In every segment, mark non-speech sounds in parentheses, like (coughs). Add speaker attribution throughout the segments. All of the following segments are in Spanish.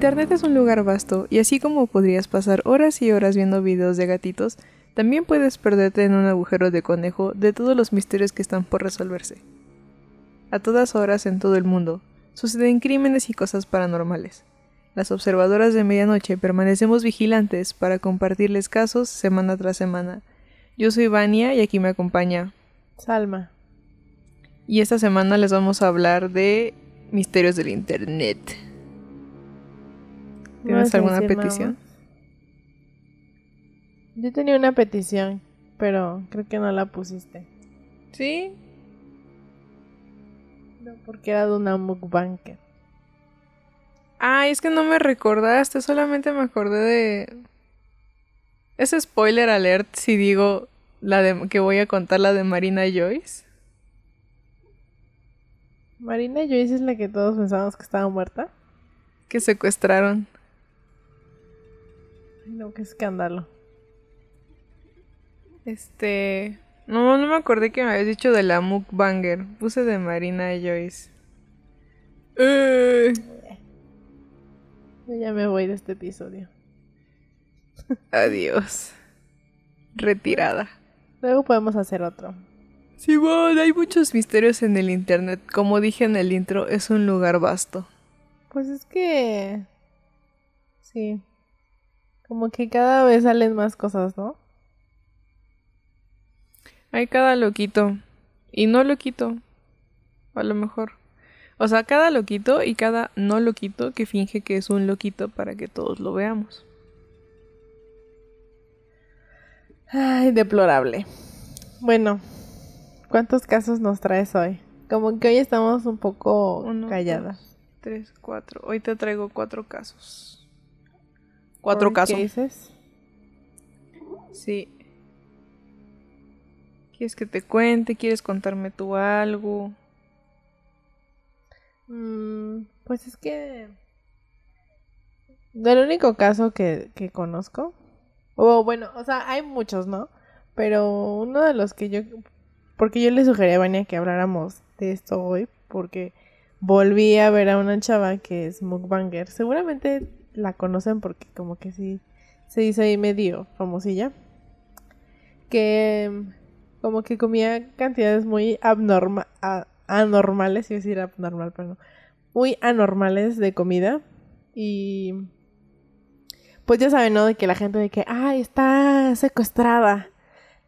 Speaker 1: Internet es un lugar vasto, y así como podrías pasar horas y horas viendo videos de gatitos, también puedes perderte en un agujero de conejo de todos los misterios que están por resolverse. A todas horas en todo el mundo, suceden crímenes y cosas paranormales. Las observadoras de medianoche permanecemos vigilantes para compartirles casos semana tras semana. Yo soy Vania y aquí me acompaña
Speaker 2: Salma.
Speaker 1: Y esta semana les vamos a hablar de misterios del Internet. ¿Tienes alguna petición?
Speaker 2: Yo tenía una petición, pero creo que no la pusiste.
Speaker 1: ¿Sí?
Speaker 2: No, porque era de una mukbanker.
Speaker 1: Ah, es que no me recordaste, solamente me acordé de... Es spoiler alert si digo la de que voy a contar la de Marina Joyce.
Speaker 2: Marina Joyce es la que todos pensábamos que estaba muerta.
Speaker 1: Que secuestraron.
Speaker 2: No, qué escándalo.
Speaker 1: Este. No, no me acordé que me habías dicho de la mukbanger. Puse de Marina Joyce.
Speaker 2: Eh. Yo ya me voy de este episodio.
Speaker 1: Adiós. Retirada.
Speaker 2: Luego podemos hacer otro.
Speaker 1: Sí, bueno, hay muchos misterios en el internet. Como dije en el intro, es un lugar vasto.
Speaker 2: Pues es que. Sí. Como que cada vez salen más cosas, ¿no?
Speaker 1: Hay cada loquito. Y no loquito. A lo mejor. O sea, cada loquito y cada no loquito que finge que es un loquito para que todos lo veamos.
Speaker 2: Ay, deplorable. Bueno, ¿cuántos casos nos traes hoy? Como que hoy estamos un poco calladas.
Speaker 1: tres, cuatro. Hoy te traigo cuatro casos. Cuatro casos.
Speaker 2: ¿Qué dices?
Speaker 1: Sí. ¿Quieres que te cuente? ¿Quieres contarme tú algo?
Speaker 2: Mm, pues es que... Del único caso que, que conozco o bueno, o sea, hay muchos, ¿no? Pero uno de los que yo... Porque yo le sugerí a Vania que habláramos de esto hoy, porque volví a ver a una chava que es mukbanger. Seguramente la conocen porque como que sí se hizo ahí medio famosilla. Que como que comía cantidades muy abnorma, anormales, decir pero no, muy anormales de comida. Y pues ya saben, ¿no? De que la gente de que, ay, está secuestrada,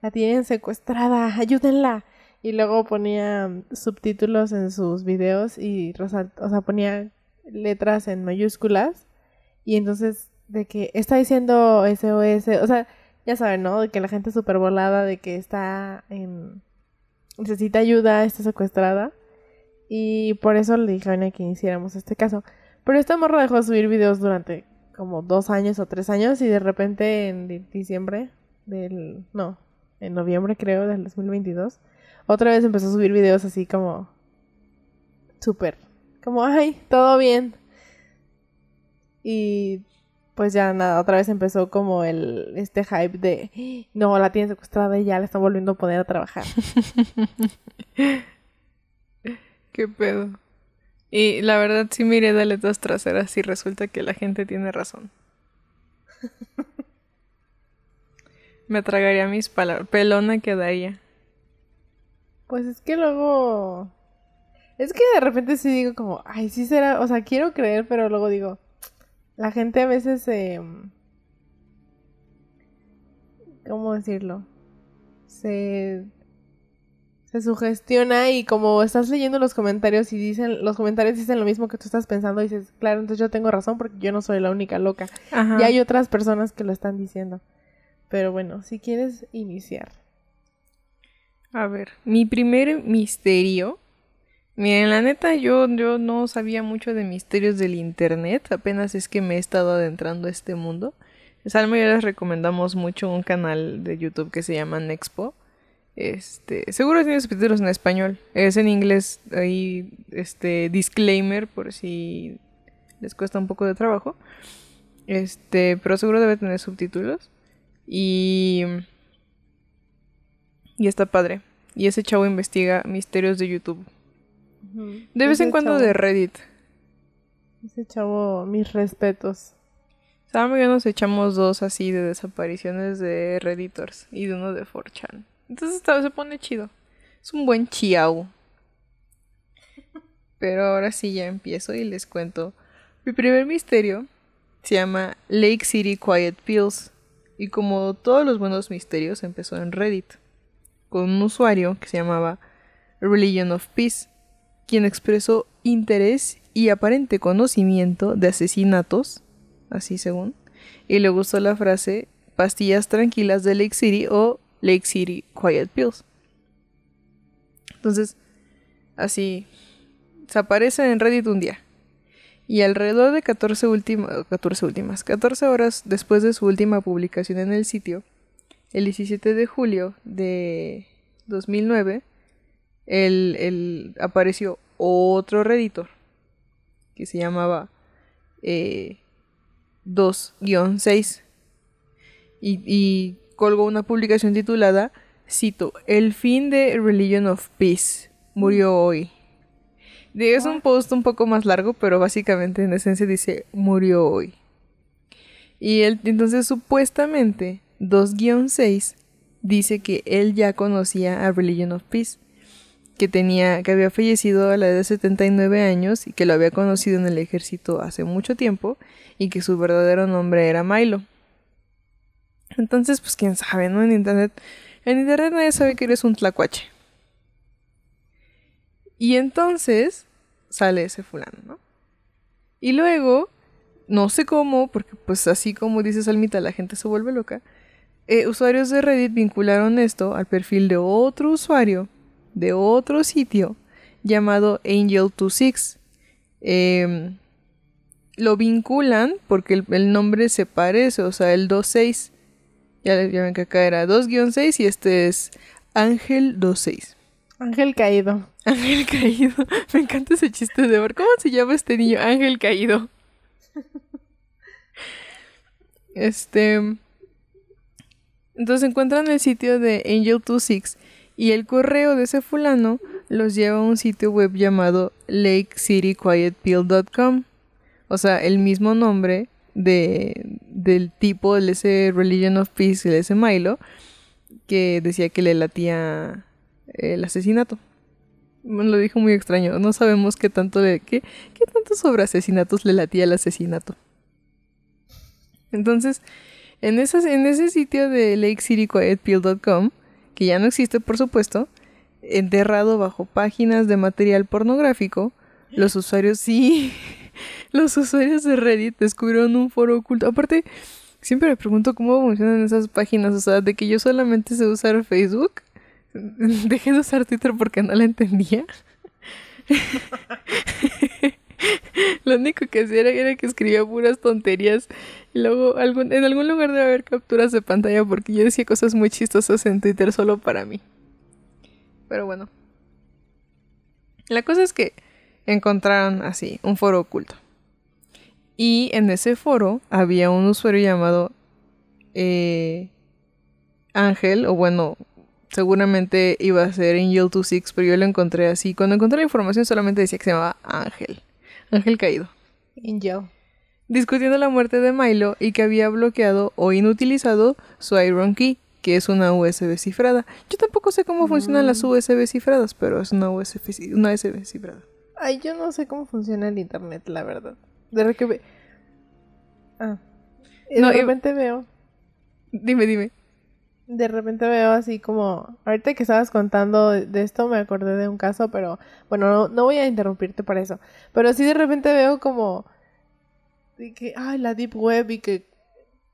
Speaker 2: la tienen secuestrada, ayúdenla. Y luego ponía subtítulos en sus videos y, o sea, ponía letras en mayúsculas. Y entonces, de que está diciendo SOS, o sea, ya saben, ¿no? De que la gente es súper volada, de que está en... necesita ayuda, está secuestrada. Y por eso le dije a que hiciéramos este caso. Pero esta morra dejó de subir videos durante como dos años o tres años y de repente en diciembre del... no, en noviembre creo del 2022, otra vez empezó a subir videos así como... súper, como, ay, todo bien. Y pues ya nada, otra vez empezó como el este hype de (gasps) no, la tiene secuestrada y ya la están volviendo a poner a trabajar. (laughs)
Speaker 1: Qué pedo. Y la verdad sí miré de letras traseras y resulta que la gente tiene razón. (laughs) Me tragaría mis palabras. Pelona quedaría.
Speaker 2: Pues es que luego... Es que de repente sí digo como, ay, sí será, o sea, quiero creer, pero luego digo, la gente a veces se... ¿Cómo decirlo? Se se sugestiona y como estás leyendo los comentarios y dicen, los comentarios dicen lo mismo que tú estás pensando, dices, claro, entonces yo tengo razón porque yo no soy la única loca. Y hay otras personas que lo están diciendo. Pero bueno, si quieres iniciar.
Speaker 1: A ver, mi primer misterio. Miren, la neta, yo, yo no sabía mucho de misterios del internet, apenas es que me he estado adentrando a este mundo. Salmo y yo les recomendamos mucho un canal de YouTube que se llama Nexpo este, seguro tiene subtítulos en español. Es en inglés ahí, este, disclaimer por si les cuesta un poco de trabajo. Este, pero seguro debe tener subtítulos. Y. Y está padre. Y ese chavo investiga misterios de YouTube. De vez en cuando de Reddit.
Speaker 2: Ese chavo, mis respetos.
Speaker 1: Sam y yo nos echamos dos así de desapariciones de Redditors y de uno de 4chan. Entonces se pone chido. Es un buen chiau. Pero ahora sí ya empiezo y les cuento. Mi primer misterio se llama Lake City Quiet Pills. Y como todos los buenos misterios, empezó en Reddit. Con un usuario que se llamaba Religion of Peace, quien expresó interés y aparente conocimiento de asesinatos, así según, y le gustó la frase pastillas tranquilas de Lake City o Lake City Quiet Pills. Entonces, así, se aparece en Reddit un día. Y alrededor de 14, 14 últimas, 14 horas después de su última publicación en el sitio, el 17 de julio de 2009, el, apareció otro Redditor que se llamaba 2-6 eh, y, y colgó una publicación titulada, cito, El fin de Religion of Peace murió hoy. Es un post un poco más largo, pero básicamente en esencia dice murió hoy. Y él, entonces supuestamente 2-6 dice que él ya conocía a Religion of Peace que tenía, que había fallecido a la edad de 79 años y que lo había conocido en el ejército hace mucho tiempo y que su verdadero nombre era Milo. Entonces, pues quién sabe, ¿no? En internet, en internet nadie sabe que eres un tlacuache. Y entonces sale ese fulano, ¿no? Y luego, no sé cómo, porque pues así como dice Salmita, la gente se vuelve loca. Eh, usuarios de Reddit vincularon esto al perfil de otro usuario de otro sitio llamado Angel26. Em, lo vinculan porque el, nombre se parece, o sea, el 26. Ya, ya ven que acá era 2-6 y este es Ángel 26.
Speaker 2: Ángel caído.
Speaker 1: Ángel caído. (laughs) Me encanta ese chiste de ver. ¿Cómo se llama este niño? Ángel caído. Este. Entonces encuentran el sitio de Angel26 y el correo de ese fulano los lleva a un sitio web llamado lakecityquietpill.com. O sea, el mismo nombre de, del tipo de ese Religion of Peace, de ese Milo, que decía que le latía el asesinato. lo dijo muy extraño. No sabemos qué tanto, de, qué, qué tanto sobre asesinatos le latía el asesinato. Entonces, en, en ese sitio de lakecityquietpill.com que ya no existe por supuesto, enterrado bajo páginas de material pornográfico, los usuarios sí, (laughs) los usuarios de Reddit descubrieron un foro oculto. Aparte, siempre me pregunto cómo funcionan esas páginas, o sea, de que yo solamente sé usar Facebook, (laughs) dejé de usar Twitter porque no la entendía. (laughs) Lo único que hacía era, que escribía puras tonterías. Y luego en algún lugar debe haber capturas de pantalla porque yo decía cosas muy chistosas en Twitter solo para mí. Pero bueno. La cosa es que encontraron así un foro oculto. Y en ese foro había un usuario llamado eh, Ángel, o bueno, seguramente iba a ser Angel26, pero yo lo encontré así. Cuando encontré la información solamente decía que se llamaba Ángel. Ángel caído.
Speaker 2: Angel.
Speaker 1: Discutiendo la muerte de Milo y que había bloqueado o inutilizado su Iron Key, que es una USB cifrada. Yo tampoco sé cómo funcionan las mm. USB cifradas, pero es una USB, una USB cifrada.
Speaker 2: Ay, yo no sé cómo funciona el internet, la verdad. De que Ah. de repente veo.
Speaker 1: Dime, dime
Speaker 2: de repente veo así como, ahorita que estabas contando de esto me acordé de un caso, pero bueno, no, voy a interrumpirte para eso, pero sí de repente veo como, de que, ay, la Deep Web y que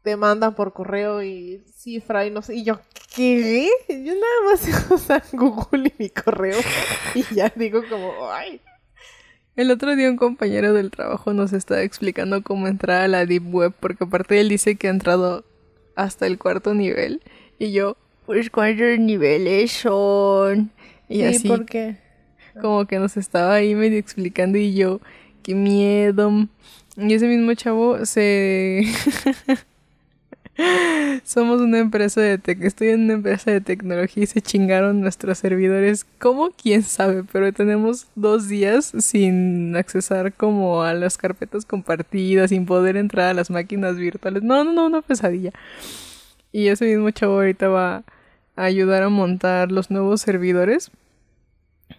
Speaker 2: te mandan por correo y cifra y no sé, y yo, ¿qué? Yo nada más (laughs) usar Google y mi correo y ya digo como, ay.
Speaker 1: El otro día un compañero del trabajo nos estaba explicando cómo entrar a la Deep Web, porque aparte él dice que ha entrado hasta el cuarto nivel y yo, pues cuántos niveles son. Y así.
Speaker 2: ¿por qué?
Speaker 1: Como que nos estaba ahí medio explicando y yo, qué miedo. Y ese mismo chavo se... (laughs) Somos una empresa de tec estoy en una empresa de tecnología y se chingaron nuestros servidores. ¿Cómo? ¿Quién sabe? Pero tenemos dos días sin accesar como a las carpetas compartidas, sin poder entrar a las máquinas virtuales. No, no, no, una pesadilla. Y ese mismo chavo ahorita va a ayudar a montar los nuevos servidores.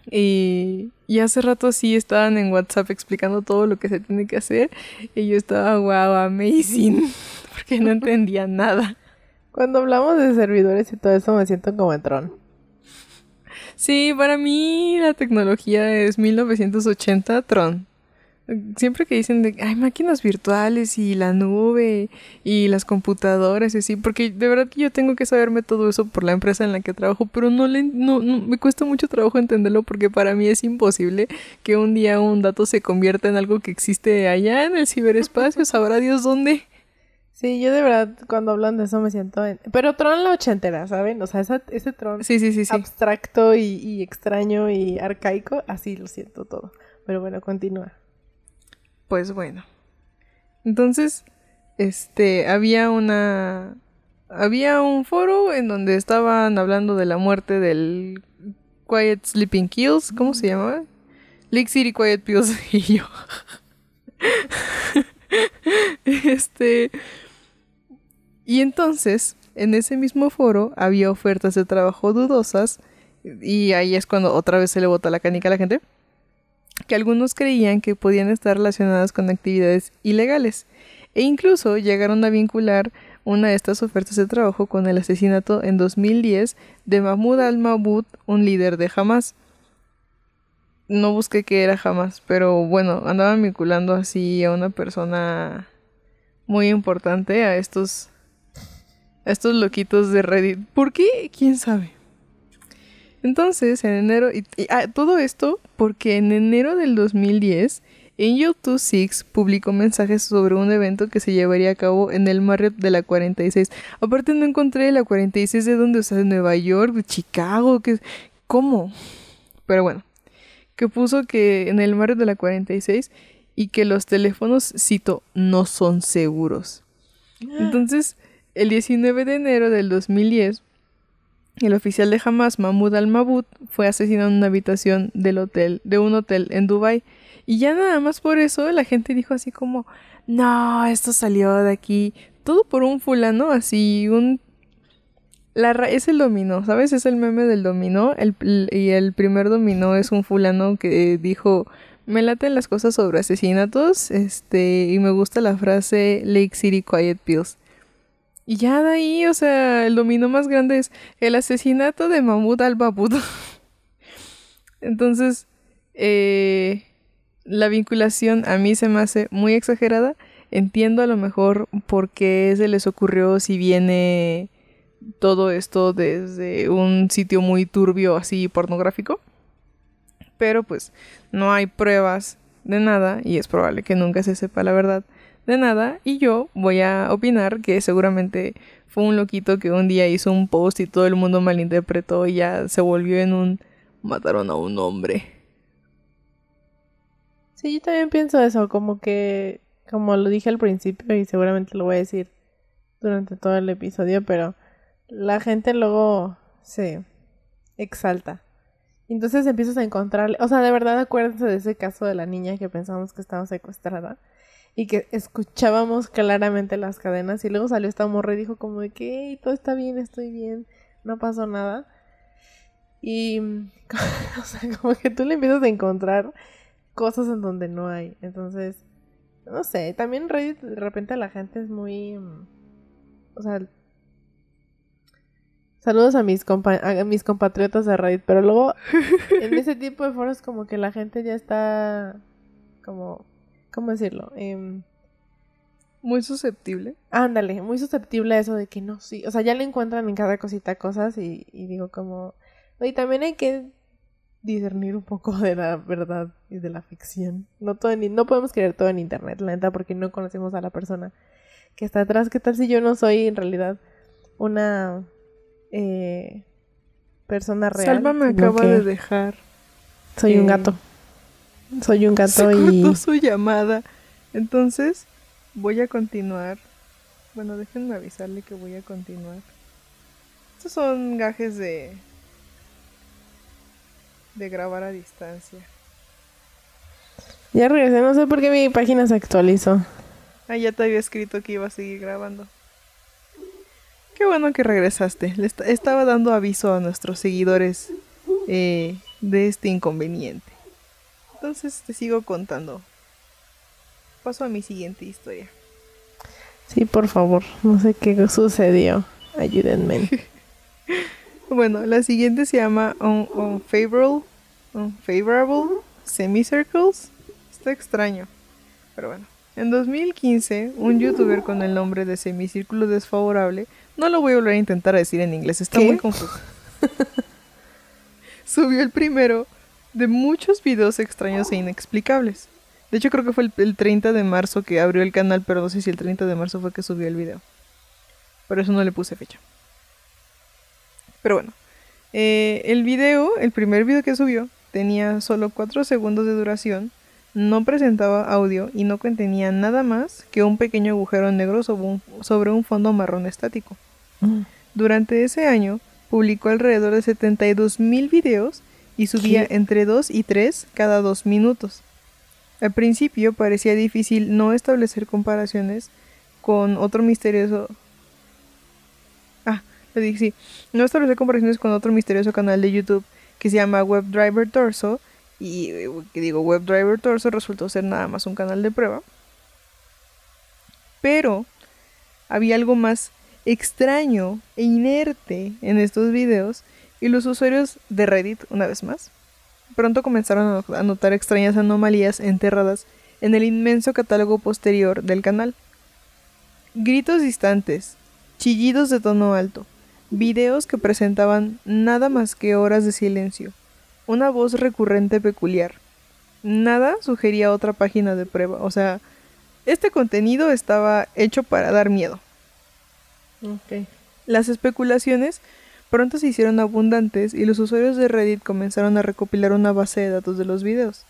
Speaker 1: Y, y hace rato sí estaban en WhatsApp explicando todo lo que se tiene que hacer. Y yo estaba, wow, amazing. (laughs) Porque no entendía nada.
Speaker 2: Cuando hablamos de servidores y todo eso me siento como en Tron.
Speaker 1: Sí, para mí la tecnología es 1980 Tron. Siempre que dicen de hay máquinas virtuales y la nube y las computadoras y así, porque de verdad que yo tengo que saberme todo eso por la empresa en la que trabajo, pero no le no, no, me cuesta mucho trabajo entenderlo porque para mí es imposible que un día un dato se convierta en algo que existe allá en el ciberespacio, (laughs) sabrá Dios dónde.
Speaker 2: Sí, yo de verdad cuando hablan de eso me siento en... Pero Tron la ochentera, ¿saben? O sea, esa, ese Tron
Speaker 1: Sí, sí, sí, sí.
Speaker 2: abstracto y, y extraño y arcaico, así lo siento todo. Pero bueno, continúa.
Speaker 1: Pues bueno. Entonces, este, había una... Había un foro en donde estaban hablando de la muerte del Quiet Sleeping Kills. ¿Cómo se llamaba? Lake City Quiet Pills (laughs) y yo. este... Y entonces, en ese mismo foro había ofertas de trabajo dudosas y ahí es cuando otra vez se le bota la canica a la gente que algunos creían que podían estar relacionadas con actividades ilegales e incluso llegaron a vincular una de estas ofertas de trabajo con el asesinato en 2010 de Mahmoud al-Mabud, un líder de Hamas. No busqué qué era Hamas, pero bueno, andaban vinculando así a una persona muy importante a estos a estos loquitos de Reddit. ¿Por qué? ¿Quién sabe? Entonces, en enero, y, ah, todo esto porque en enero del 2010, Angel 26 publicó mensajes sobre un evento que se llevaría a cabo en el Marriott de la 46. Aparte no encontré la 46 de dónde, o sea, de Nueva York, de Chicago, que ¿cómo? Pero bueno, que puso que en el Marriott de la 46 y que los teléfonos, cito, no son seguros. Entonces, el 19 de enero del 2010, el oficial de Hamas, Mahmoud al-Mabud, fue asesinado en una habitación del hotel, de un hotel en Dubai. Y ya nada más por eso la gente dijo así como, no, esto salió de aquí. Todo por un fulano, así, un... La es el dominó, ¿sabes? Es el meme del dominó. El, y el primer dominó es un fulano que dijo, me laten las cosas sobre asesinatos, este, y me gusta la frase Lake City Quiet Pills. Y ya de ahí, o sea, el dominó más grande es el asesinato de Mahmoud al-Babud. (laughs) Entonces, eh, la vinculación a mí se me hace muy exagerada. Entiendo a lo mejor por qué se les ocurrió si viene todo esto desde un sitio muy turbio así pornográfico. Pero pues no hay pruebas de nada y es probable que nunca se sepa la verdad de nada y yo voy a opinar que seguramente fue un loquito que un día hizo un post y todo el mundo malinterpretó y ya se volvió en un mataron a un hombre.
Speaker 2: Sí, yo también pienso eso, como que, como lo dije al principio y seguramente lo voy a decir durante todo el episodio, pero la gente luego se exalta. Entonces empiezas a encontrarle, o sea, de verdad acuérdense de ese caso de la niña que pensamos que estaba secuestrada y que escuchábamos claramente las cadenas y luego salió esta morra y dijo como de que todo está bien, estoy bien, no pasó nada. Y (laughs) o sea, como que tú le empiezas a encontrar cosas en donde no hay. Entonces, no sé, también Reddit de repente la gente es muy o sea, Saludos a mis, a mis compatriotas de Reddit, pero luego en ese (laughs) tipo de foros como que la gente ya está como ¿cómo decirlo? Em,
Speaker 1: muy susceptible.
Speaker 2: Ándale, muy susceptible a eso de que no, sí. O sea, ya le encuentran en cada cosita cosas y, digo como... Y también hay que discernir un poco de la verdad y de la ficción. No, todo no podemos creer todo en internet, la neta, porque no conocemos a la persona que está atrás. ¿Qué tal si yo no soy en realidad una eh, persona real?
Speaker 1: Salva me acaba de dejar.
Speaker 2: Soy un gato. Soy un gato
Speaker 1: Se
Speaker 2: y.
Speaker 1: cortó su llamada. Entonces, voy a continuar. Bueno, déjenme avisarle que voy a continuar. Estos son gajes de. de grabar a distancia.
Speaker 2: Ya regresé, no sé por qué mi página se actualizó.
Speaker 1: Ah, ya te había escrito que iba a seguir grabando. Qué bueno que regresaste. Le esta- estaba dando aviso a nuestros seguidores eh, de este inconveniente. Entonces te sigo contando. Paso a mi siguiente historia.
Speaker 2: Sí, por favor, no sé qué sucedió. Ayúdenme. (laughs)
Speaker 1: Bueno, la siguiente se llama Un- Unfavorable, Unfavorable Semicircles. Está extraño. Pero bueno. En 2015, un youtuber con el nombre de Semicírculo Desfavorable, no lo voy a volver a intentar a decir en inglés, está
Speaker 2: ¿Qué?
Speaker 1: muy confuso. (laughs) Subió el primero de muchos videos extraños e inexplicables. De hecho, creo que fue el, el 30 de marzo que abrió el canal, pero no sé si el 30 de marzo fue que subió el video. Por eso no le puse fecha. Pero bueno, eh, el video, el primer video que subió, tenía solo 4 segundos de duración, no presentaba audio y no contenía nada más que un pequeño agujero negro sobre un, sobre un fondo marrón estático.
Speaker 2: Mm.
Speaker 1: Durante ese año, publicó alrededor de 72 mil videos y subía
Speaker 2: ¿Qué?
Speaker 1: entre 2 y 3 cada 2 minutos. Al principio parecía difícil no establecer comparaciones con otro misterioso... Ah, lo dije, sí. No establecer comparaciones con otro misterioso canal de YouTube que se llama WebDriver Torso. Y que digo, WebDriver Torso resultó ser nada más un canal de prueba. Pero había algo más extraño e inerte en estos videos y los usuarios de Reddit, una vez más, pronto comenzaron a no- a notar extrañas anomalías enterradas en el inmenso catálogo posterior del canal. Gritos distantes, chillidos de tono alto, videos que presentaban nada más que horas de silencio, una voz recurrente peculiar. Nada sugería otra página de prueba, o sea, este contenido estaba hecho para dar miedo.
Speaker 2: Ok.
Speaker 1: Las especulaciones pronto se hicieron abundantes y los usuarios de Reddit comenzaron a recopilar una base de datos de los videos.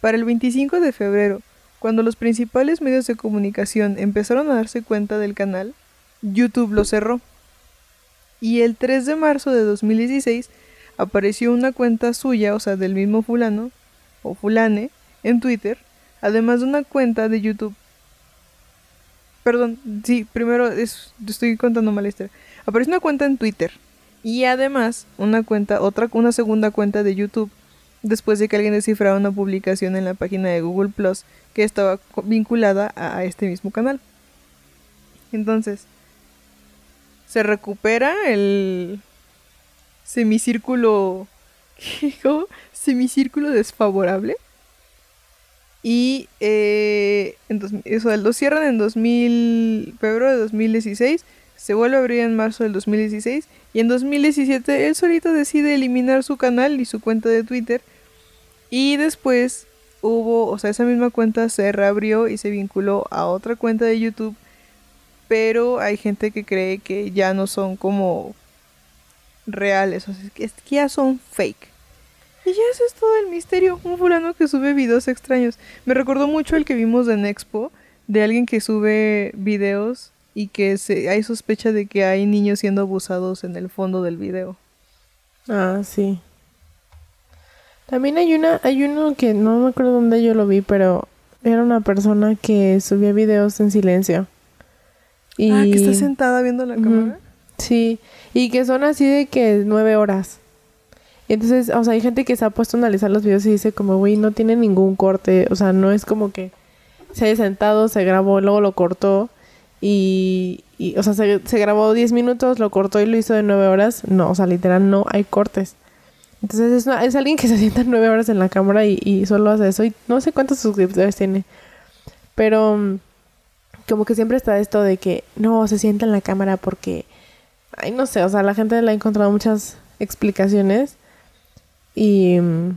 Speaker 1: Para el 25 de febrero, cuando los principales medios de comunicación empezaron a darse cuenta del canal, YouTube lo cerró. Y el 3 de marzo de 2016 apareció una cuenta suya, o sea, del mismo fulano, o fulane, en Twitter, además de una cuenta de YouTube Perdón, sí, primero es, estoy contando mal la historia. Apareció una cuenta en Twitter y además una cuenta, otra, una segunda cuenta de YouTube después de que alguien descifrara una publicación en la página de Google Plus que estaba vinculada a, este mismo canal. Entonces, se recupera el semicírculo, (laughs) ¿qué? Semicírculo desfavorable. Y eh, en dos- eso, lo cierran en 2000, febrero de 2016, se vuelve a abrir en marzo del 2016 y en 2017 él solito decide eliminar su canal y su cuenta de Twitter y después hubo, o sea, esa misma cuenta se reabrió y se vinculó a otra cuenta de YouTube, pero hay gente que cree que ya no son como reales, o sea, que, ya son fake. Y ya es todo el misterio. Un fulano que sube videos extraños. Me recordó mucho el que vimos en Expo. De alguien que sube videos y que se, hay sospecha de que hay niños siendo abusados en el fondo del video.
Speaker 2: Ah, sí. También hay una, hay uno que no me acuerdo dónde yo lo vi, pero era una persona que subía videos en silencio. Y
Speaker 1: Ah, que está sentada viendo la cámara.
Speaker 2: sí, y que son así de que nueve horas. Y entonces, o sea, hay gente que se ha puesto a analizar los videos y dice como, güey, no tiene ningún corte, o sea, no es como que se haya sentado, se grabó, luego lo cortó y, y, o sea, se, se grabó 10 minutos, lo cortó y lo hizo de nueve horas. No, o sea, literal, no hay cortes. Entonces es, una- es alguien que (laughs) se sienta nueve horas en la cámara y, y solo hace eso. Y no sé cuántos suscriptores tiene. Pero mm, como que siempre está esto de que no se sienta en la cámara porque, ay, no sé, o sea, la gente le ha encontrado muchas explicaciones. Y, mm,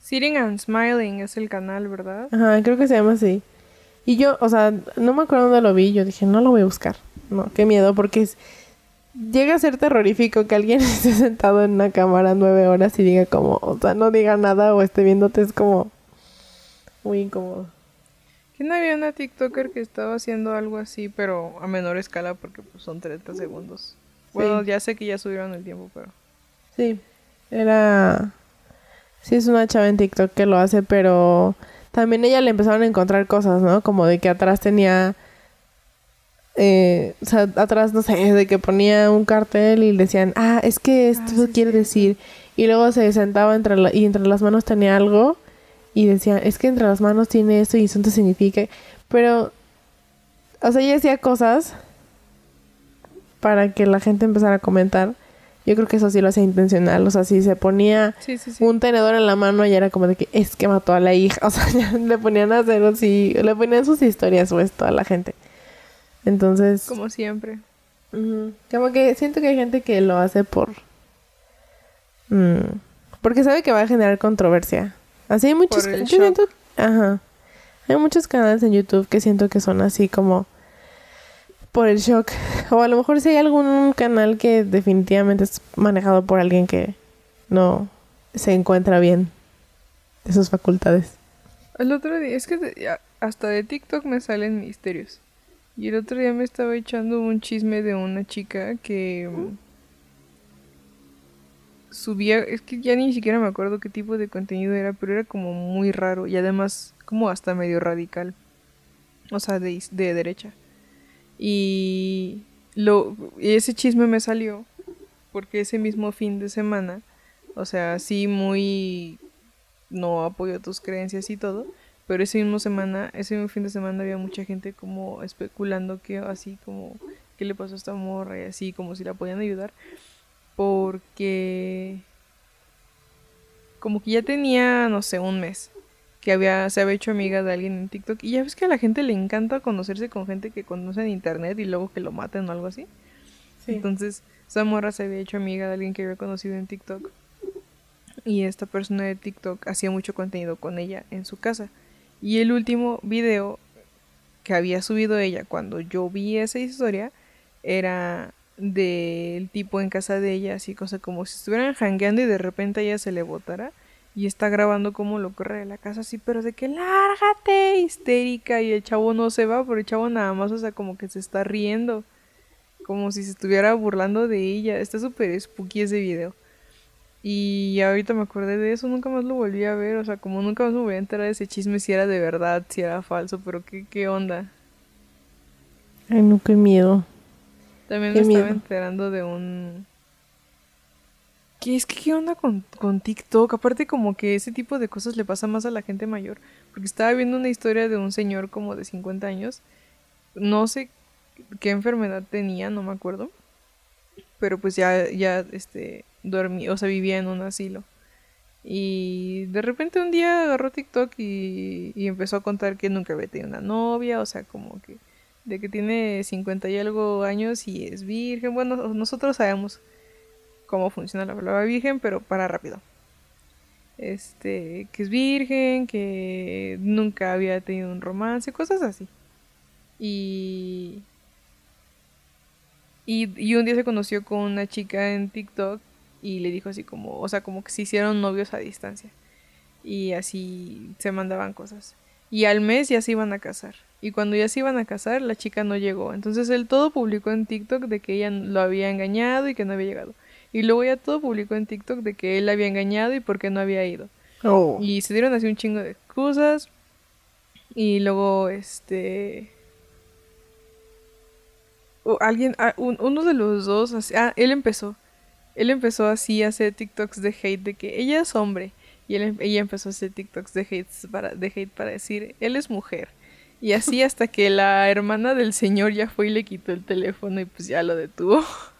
Speaker 1: Sitting and Smiling es el canal, ¿verdad?
Speaker 2: ajá, creo que se llama así. Y yo, o sea, no me acuerdo dónde lo vi. Yo dije, no lo voy a buscar. No, qué miedo, porque es- llega a ser terrorífico que alguien (laughs) esté sentado en una cámara nueve horas y diga como, o sea, no diga nada o esté viéndote, es como muy incómodo.
Speaker 1: ¿Quién había una TikToker que estaba haciendo algo así, pero a menor escala porque pues, son 30 segundos? Bueno, ya sé que ya subieron el tiempo, pero...
Speaker 2: Sí, era... Sí, es una chava en TikTok que lo hace, pero también ella le empezaron a encontrar cosas, ¿no? Como de que atrás tenía... Eh, o sea, atrás, no sé, de que ponía un cartel y le decían, ah, es que esto
Speaker 1: Ah, sí,
Speaker 2: quiere
Speaker 1: sí.
Speaker 2: decir. Y luego se sentaba entre la- y entre las manos tenía algo y decía, es que entre las manos tiene esto y eso te significa. Pero, o sea, ella hacía cosas para que la gente empezara a comentar. Yo creo que eso sí lo hacía intencional. O sea, si se ponía
Speaker 1: Sí, sí, sí.
Speaker 2: un tenedor en la mano y era como de que es que mató a la hija. (laughs) O sea, ya le ponían a hacer así, le ponían sus historias pues toda la gente. Entonces,
Speaker 1: Como siempre.
Speaker 2: como que siento que hay gente que lo hace por... mm, porque sabe que va a generar controversia. Así hay muchos... Yo siento- ajá. Hay muchos canales en YouTube que siento que son así como por el shock. (laughs) O a lo mejor si hay algún canal que definitivamente es manejado por alguien que no se encuentra bien de sus facultades.
Speaker 1: El otro día, es que hasta de TikTok me salen misterios. Y el otro día me estaba echando un chisme de una chica que mm, subía, es que ya ni siquiera me acuerdo qué tipo de contenido era, pero era como muy raro y además como hasta medio radical. O sea, de, de derecha. Y lo ese chisme me salió porque ese mismo fin de semana, o sea, así muy no apoyo tus creencias y todo, pero ese mismo semana, ese mismo fin de semana había mucha gente como especulando que así como qué le pasó a esta morra y así como si la podían ayudar porque como que ya tenía no sé un mes que había se había hecho amiga de alguien en TikTok y ya ves que a la gente le encanta conocerse con gente que conoce en internet y luego que lo maten o algo así entonces, esa morra se había hecho amiga de alguien que había conocido en TikTok. Y esta persona de TikTok hacía mucho contenido con ella en su casa. Y el último video que había subido ella cuando yo vi esa historia era del tipo en casa de ella, así cosa como si estuvieran jangueando y de repente ella se le botara. Y está grabando como lo corre de la casa así, pero de que lárgate, histérica. Y el chavo no se va, pero el chavo nada más, o sea, como que se está riendo como si se estuviera burlando de ella. Está súper spooky ese video. Y ahorita me acordé de eso, nunca más lo volví a ver, o sea, como nunca más me voy a enterar de ese chisme si era de verdad, si era falso, pero qué, qué onda.
Speaker 2: Ay, no, qué miedo.
Speaker 1: También
Speaker 2: Qué
Speaker 1: me estaba enterando de un... ¿Qué es que qué onda con, con TikTok? Aparte como que ese tipo de cosas le pasa más a la gente mayor. Porque estaba viendo una historia de un señor como de 50 años. No sé qué enfermedad tenía, no me acuerdo. Pero pues ya, ya, este, dormía, o sea, vivía en un asilo. Y de repente un día agarró TikTok y, y empezó a contar que nunca había tenido una novia, o sea, como que de que tiene 50 y algo años y es virgen. Bueno, nosotros sabemos cómo funciona la palabra virgen, pero para rápido. Este, que es virgen, que nunca había tenido un romance, cosas así. Y y, y un día se conoció con una chica en TikTok y le dijo así como, o sea, como que se hicieron novios a distancia. Y así se mandaban cosas. Y al mes ya se iban a casar. Y cuando ya se iban a casar, la chica no llegó. Entonces él todo publicó en TikTok de que ella lo había engañado y que no había llegado. Y luego ya todo publicó en TikTok de que él la había engañado y por qué no había ido.
Speaker 2: Oh.
Speaker 1: Y se dieron así un chingo de excusas. Y luego, este. o alguien, ah, un- uno de los dos, así- ah, él empezó. Él empezó así a hacer TikToks de hate de que ella es hombre. Y él, ella empezó a hacer TikToks de hate para, de hate para decir, él es mujer. Y así hasta que la hermana del señor ya fue y le quitó el teléfono y pues ya lo detuvo. (laughs)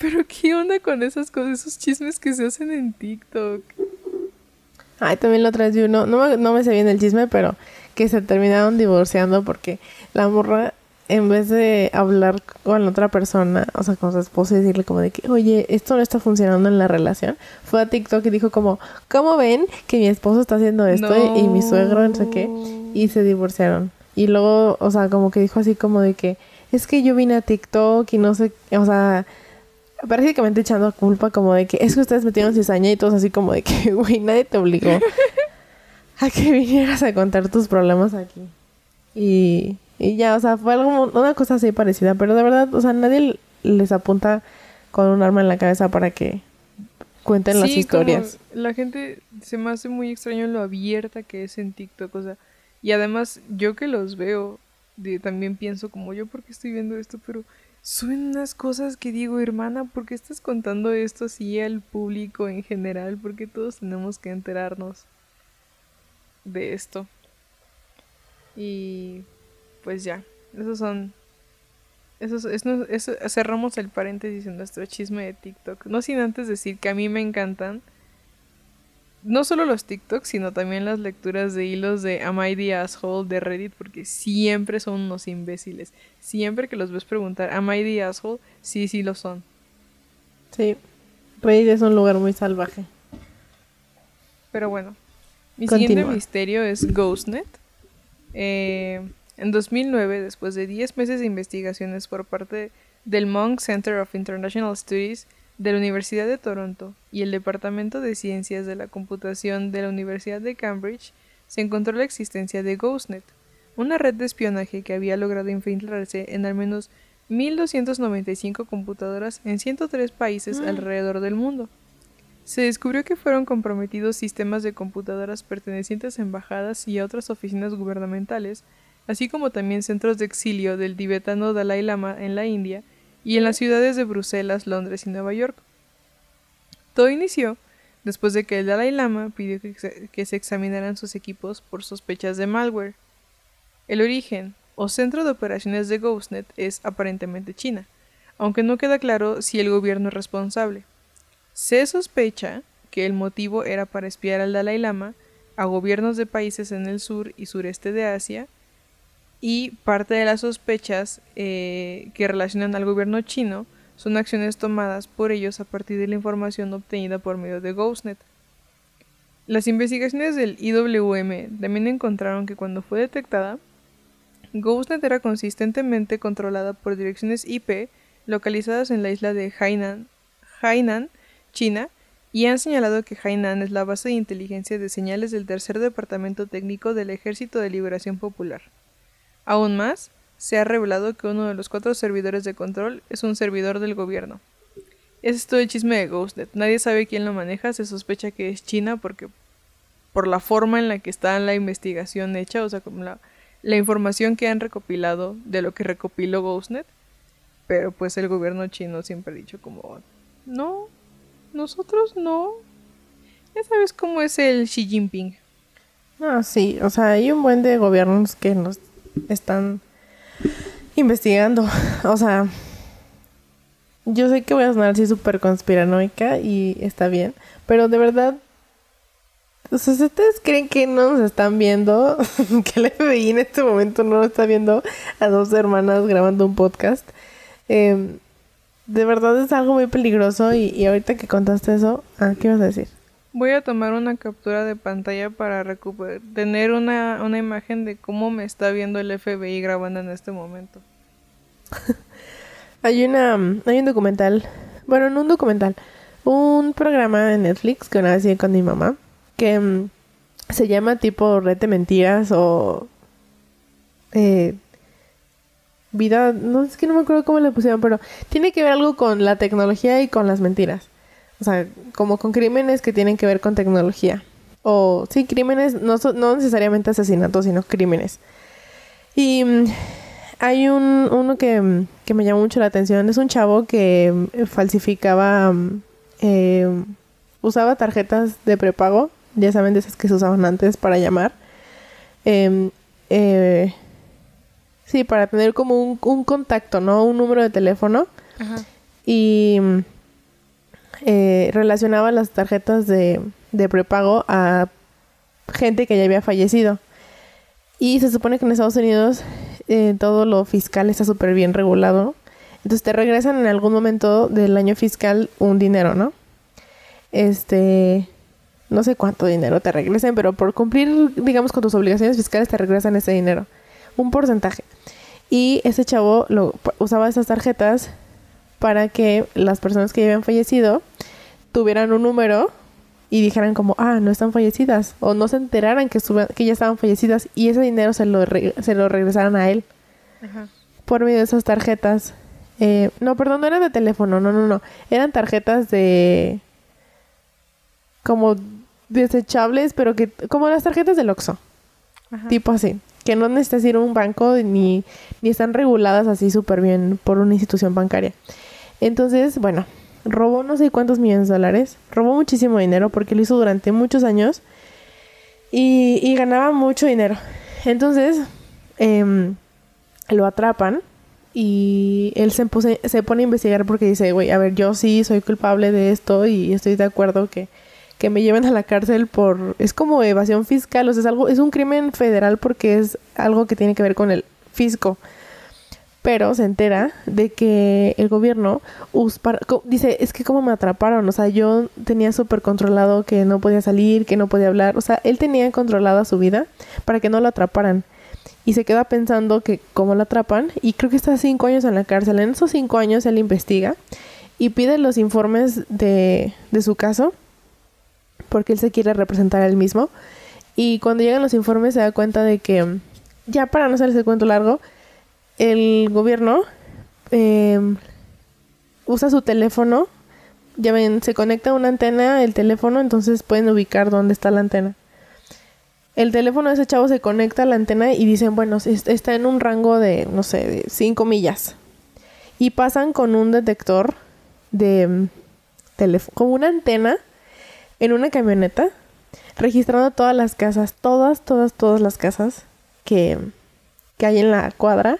Speaker 1: Pero qué onda con esas cosas, esos chismes que se hacen en TikTok.
Speaker 2: Ay, también vez vi uno, no me, no me sé bien el chisme, pero que se terminaron divorciando porque la morra, en vez de hablar con la otra persona, o sea, con su esposa y decirle como de que, oye, esto no está funcionando en la relación, fue a TikTok y dijo como, ¿cómo ven que mi esposo está haciendo esto y, y mi suegro, no sé qué? Y se divorciaron. Y luego, o sea, como que dijo así como de que, es que yo vine a TikTok y no sé, o sea, prácticamente echando culpa como de que es que ustedes metieron cizaña y todos así como de que, (laughs) güey, nadie te obligó a que vinieras a contar tus problemas aquí. Y, y ya, o sea, fue algo, una cosa así parecida. Pero de verdad, o sea, nadie les apunta con un arma en la cabeza para que cuenten las historias.
Speaker 1: la gente se me hace muy extraño lo abierta que es en TikTok, o sea, y además yo que los veo, también pienso como yo porque estoy viendo esto, pero son unas cosas que digo, hermana, ¿por qué estás contando esto así al público en general? Porque todos tenemos que enterarnos de esto. Y pues ya, esos son eso, eso, cerramos el paréntesis en nuestro chisme de TikTok. No sin antes decir que a mí me encantan no solo los TikToks, sino también las lecturas de hilos de Am I the Asshole de Reddit, porque siempre son unos imbéciles. Siempre que los ves preguntar Am I the Asshole, sí, sí lo son.
Speaker 2: Sí, Reddit es un lugar muy salvaje.
Speaker 1: Pero bueno, mi siguiente misterio es GhostNet. Eh, en 2009, después de 10 meses de investigaciones por parte del Monk Center of International Studies de la Universidad de Toronto y el Departamento de Ciencias de la Computación de la Universidad de Cambridge, se encontró la existencia de GhostNet, una red de espionaje que había logrado infiltrarse en al menos 1.295 computadoras en 103 países mm. alrededor del mundo. Se descubrió que fueron comprometidos sistemas de computadoras pertenecientes a embajadas y a otras oficinas gubernamentales, así como también centros de exilio del tibetano Dalai Lama en la India y en las ciudades de Bruselas, Londres y Nueva York. Todo inició después de que el Dalai Lama pidió que se, examinaran sus equipos por sospechas de malware. El origen o centro de operaciones de GhostNet es aparentemente China, aunque no queda claro si el gobierno es responsable. Se sospecha que el motivo era para espiar al Dalai Lama a gobiernos de países en el sur y sureste de Asia y parte de las sospechas eh, que relacionan al gobierno chino son acciones tomadas por ellos a partir de la información obtenida por medio de GhostNet. Las investigaciones del IWM también encontraron que cuando fue detectada, GhostNet era consistentemente controlada por direcciones IP localizadas en la isla de Hainan, Hainan, China, y han señalado que Hainan es la base de inteligencia de señales del tercer departamento técnico del Ejército de Liberación Popular. Aún más, se ha revelado que uno de los cuatro servidores de control es un servidor del gobierno. Es todo el chisme de Ghostnet. Nadie sabe quién lo maneja, se sospecha que es China porque por la forma en la que está la investigación hecha, o sea, como la, información que han recopilado de lo que recopiló Ghostnet. Pero pues el gobierno chino siempre ha dicho como, no, nosotros no. Ya sabes cómo es el Xi Jinping.
Speaker 2: Ah, sí, o sea, hay un buen de gobiernos que nos están investigando. (laughs) O sea, yo sé que voy a sonar así súper conspiranoica y está bien, pero de verdad, o sea, ¿ustedes creen que no nos están viendo? (laughs) que el FBI en este momento no está viendo a dos hermanas grabando un podcast. Em, de verdad es algo muy peligroso y, ahorita que contaste eso, ah, ¿qué vas a decir?
Speaker 1: Voy a tomar una captura de pantalla para recuperar, tener una, una imagen de cómo me está viendo el FBI grabando en este momento. (laughs)
Speaker 2: hay una hay un documental, bueno, no un documental, un programa en Netflix que una vez vi con mi mamá que mm, se llama tipo Red de Mentiras o eh, vida, no es que no me acuerdo cómo le pusieron, pero tiene que ver algo con la tecnología y con las mentiras. O sea, como con crímenes que tienen que ver con tecnología. O sí, crímenes, no, no necesariamente asesinatos, sino crímenes. Y mm, hay un, uno que, que, me llamó mucho la atención. Es un chavo que mm, falsificaba, mm, eh, usaba tarjetas de prepago, ya saben, de esas que se usaban antes para llamar. Em, eh, sí, para tener como un, un, contacto, ¿no? Un número de teléfono. Ajá. Y eh, relacionaba las tarjetas de, prepago a gente que ya había fallecido. Y se supone que en Estados Unidos eh, todo lo fiscal está súper bien regulado. Entonces te regresan en algún momento del año fiscal un dinero, ¿no? Este, no sé cuánto dinero te regresen, pero por cumplir, digamos, con tus obligaciones fiscales te regresan ese dinero, un porcentaje. Y ese chavo lo, usaba esas tarjetas para que las personas que ya habían fallecido tuvieran un número y dijeran como, ah, no están fallecidas, o no se enteraran que, que ya estaban fallecidas y ese dinero se lo, se lo regresaran a él por medio de esas tarjetas. Eh, no, perdón, no eran de teléfono, no, no, no, eran tarjetas de como desechables, pero que como las tarjetas del Oxxo, tipo así, que no necesitas ir a un banco ni, ni están reguladas así súper bien por una institución bancaria. Entonces, bueno, robó no sé cuántos millones de dólares, robó muchísimo dinero porque lo hizo durante muchos años y, ganaba mucho dinero. Entonces, em, lo atrapan y él se, se pone a investigar porque dice, güey, a ver, yo sí soy culpable de esto y estoy de acuerdo que, que me lleven a la cárcel por... Es como evasión fiscal, o sea, es, algo, es un crimen federal porque es algo que tiene que ver con el fisco pero se entera de que el gobierno dice, es que como me atraparon, o sea, yo tenía súper controlado que no podía salir, que no podía hablar, o sea, él tenía controlada su vida para que no lo atraparan. Y se queda pensando que cómo lo atrapan, y creo que está cinco años en la cárcel. En esos cinco años él investiga y pide los informes de, de su caso, porque él se quiere representar él mismo. Y cuando llegan los informes se da cuenta de que, ya para no hacer ese cuento largo, el gobierno em, usa su teléfono. Ya ven, se conecta a una antena el teléfono, entonces pueden ubicar dónde está la antena. El teléfono de ese chavo se conecta a la antena y dicen, bueno, está en un rango de, no sé, de 5 millas. Y pasan con un detector de em, teléfono, con una antena en una camioneta, registrando todas las casas, todas, todas, todas las casas que, que hay en la cuadra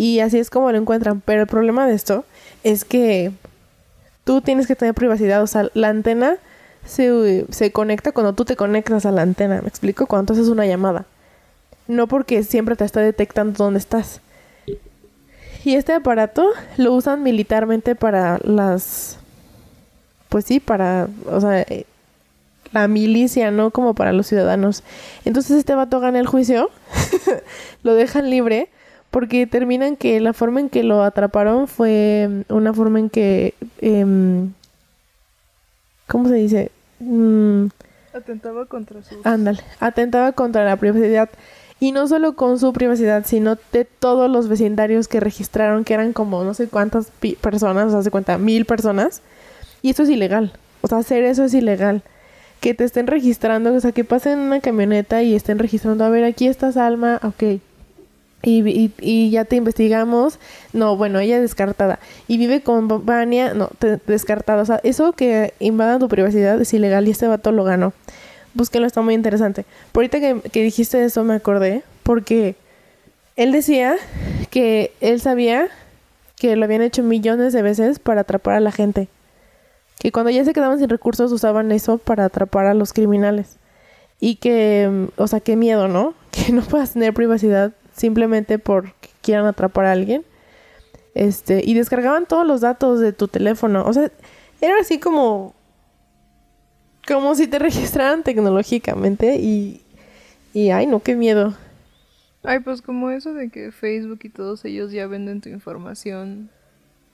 Speaker 2: y así es como lo encuentran. Pero el problema de esto es que tú tienes que tener privacidad. O sea, la antena se, se conecta cuando tú te conectas a la antena. ¿Me explico? Cuando haces una llamada. No porque siempre te está detectando dónde estás. Y este aparato lo usan militarmente para las... Pues sí, para... O sea, la milicia, no como para los ciudadanos. Entonces este vato gana el juicio, (laughs) lo dejan libre porque determinan que la forma en que lo atraparon fue una forma en que... Em, ¿Cómo se dice?
Speaker 1: Mm, atentaba contra su...
Speaker 2: Ándale, atentaba contra la privacidad. Y no solo con su privacidad, sino de todos los vecindarios que registraron, que eran como no sé cuántas personas, o sea, se cuenta, mil personas. Y eso es ilegal. O sea, hacer eso es ilegal. Que te estén registrando, o sea, que pasen una camioneta y estén registrando, a ver, aquí estás Alma, ok y, y, ya te investigamos. No, bueno, ella es descartada. Y vive con Vania, no, descartada. O sea, eso que invada tu privacidad es ilegal y este vato lo ganó. Búsquenlo, está muy interesante. Por ahorita que dijiste eso me acordé, porque él decía que él sabía que lo habían hecho millones de veces para atrapar a la gente. Que cuando ya se quedaban sin recursos usaban eso para atrapar a los criminales. Y que, o sea, qué miedo, ¿no? (laughs) Que no puedas tener privacidad simplemente porque quieran atrapar a alguien. Este, y descargaban todos los datos de tu teléfono. O sea, era así como como si te (laughs) registraran tecnológicamente y y ay, no, qué miedo.
Speaker 1: Ay, pues como eso de que Facebook y todos ellos ya venden tu información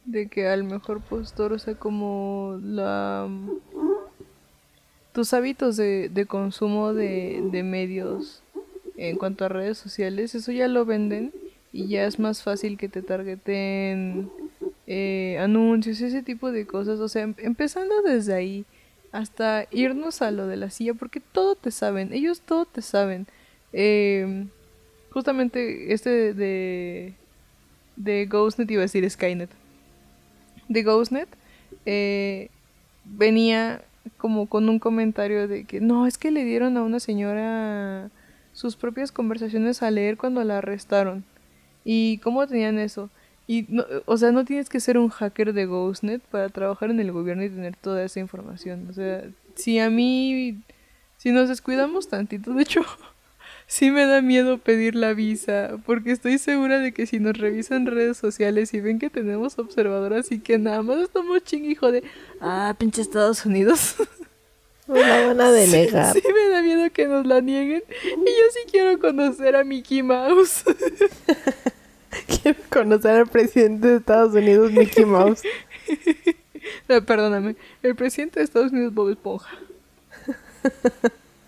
Speaker 1: de que al mejor postor, o sea, como la tus hábitos de, de consumo de, de medios en cuanto a redes sociales, eso ya lo venden y ya es más fácil que te targeten eh, anuncios, ese tipo de cosas. O sea, em, empezando desde ahí hasta irnos a lo de la silla, porque todo te saben, ellos todo te saben. Em, justamente este de, de Ghostnet, iba a decir Skynet, de Ghostnet, eh, venía como con un comentario de que no, es que le dieron a una señora sus propias conversaciones a leer cuando la arrestaron. ¿Y cómo tenían eso? Y o sea, no tienes que ser un hacker de Ghostnet para trabajar en el gobierno y tener toda esa información. O sea, si a mí, si nos descuidamos tantito, de hecho, (laughs) sí me da miedo pedir la visa, porque estoy segura de que si nos revisan redes sociales y ven que tenemos observadoras y que nada más estamos ching de, ah, pinche Estados Unidos. (laughs)
Speaker 2: Nos la van a denegar.
Speaker 1: Sí, me da miedo que nos la nieguen. Y yo sí quiero conocer a Mickey Mouse. (laughs)
Speaker 2: quiero conocer al presidente de Estados Unidos, Mickey Mouse. (laughs)
Speaker 1: perdóname, el presidente de Estados Unidos, Bob Esponja.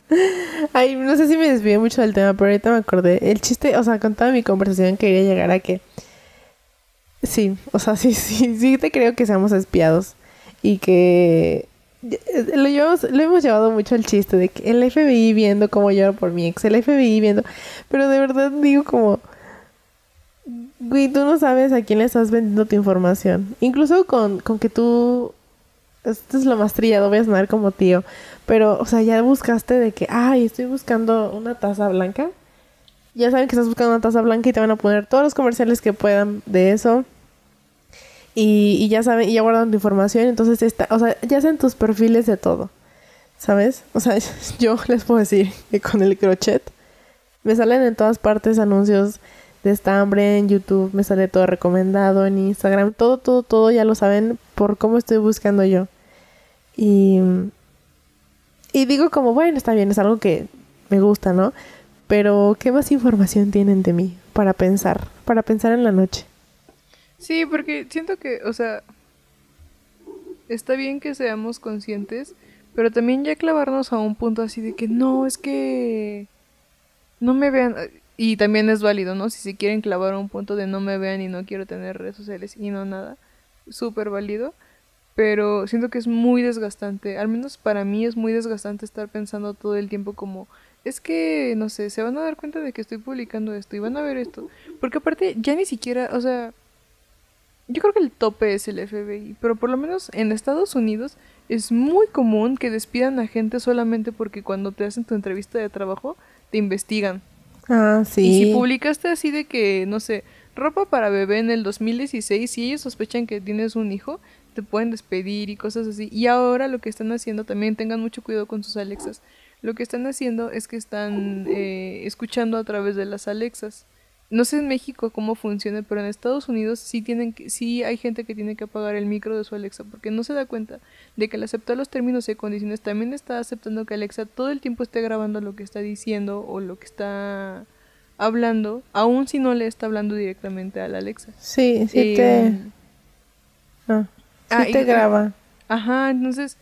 Speaker 1: (laughs)
Speaker 2: Ay, no sé si me desvié mucho del tema, pero ahorita me acordé. El chiste, o sea, con toda mi conversación quería llegar a que. Sí, o sea, sí, sí, sí te creo que seamos espiados. Y que. Lo, llevamos, lo hemos llevado mucho al chiste de que el FBI viendo cómo lloro por mi ex, el FBI viendo. Pero de verdad digo como. Güey, tú no sabes a quién le estás vendiendo tu información. Incluso con, con que tú esto es lo más trillado, voy a sonar como tío. Pero, o sea, ya buscaste de que, ay, estoy buscando una taza blanca. Ya saben que estás buscando una taza blanca y te van a poner todos los comerciales que puedan de eso. Y, ya saben, y ya guardan tu información. Entonces, está, o sea, ya hacen tus perfiles de todo. ¿Sabes? O sea, (laughs) yo les puedo decir que con el crochet me salen en todas partes anuncios de estambre en YouTube, me sale todo recomendado en Instagram, todo, todo, todo ya lo saben por cómo estoy buscando yo. Y, y digo como, bueno, está bien, es algo que me gusta, ¿no? Pero, ¿qué más información tienen de mí para pensar, para pensar en la noche?
Speaker 1: Sí, porque siento que, o sea, está bien que seamos conscientes, pero también ya clavarnos a un punto así de que no, es que no me vean, y también es válido, ¿no? Si se quieren clavar a un punto de no me vean y no quiero tener redes sociales y no nada, súper válido. Pero siento que es muy desgastante, al menos para mí es muy desgastante estar pensando todo el tiempo como, es que, no sé, se van a dar cuenta de que estoy publicando esto y van a ver esto. Porque aparte, ya ni siquiera, o sea, yo creo que el tope es el FBI, pero por lo menos en Estados Unidos es muy común que despidan a gente solamente porque cuando te hacen tu entrevista de trabajo te investigan.
Speaker 2: Ah, sí.
Speaker 1: Y si publicaste así de que, no sé, ropa para bebé en el 2016, si ellos sospechan que tienes un hijo, te pueden despedir y cosas así. Y ahora lo que están haciendo, también tengan mucho cuidado con sus Alexas. Lo que están haciendo es que están eh, escuchando a través de las Alexas no sé en México cómo funciona, pero en Estados Unidos sí tienen que, sí hay gente que tiene que apagar el micro de su Alexa porque no se da cuenta de que al aceptar los términos y condiciones también está aceptando que Alexa todo el tiempo esté grabando lo que está diciendo o lo que está hablando, aun si no le está hablando directamente a la Alexa.
Speaker 2: Sí, sí te em, ah, sí ah, te graba.
Speaker 1: Ajá, entonces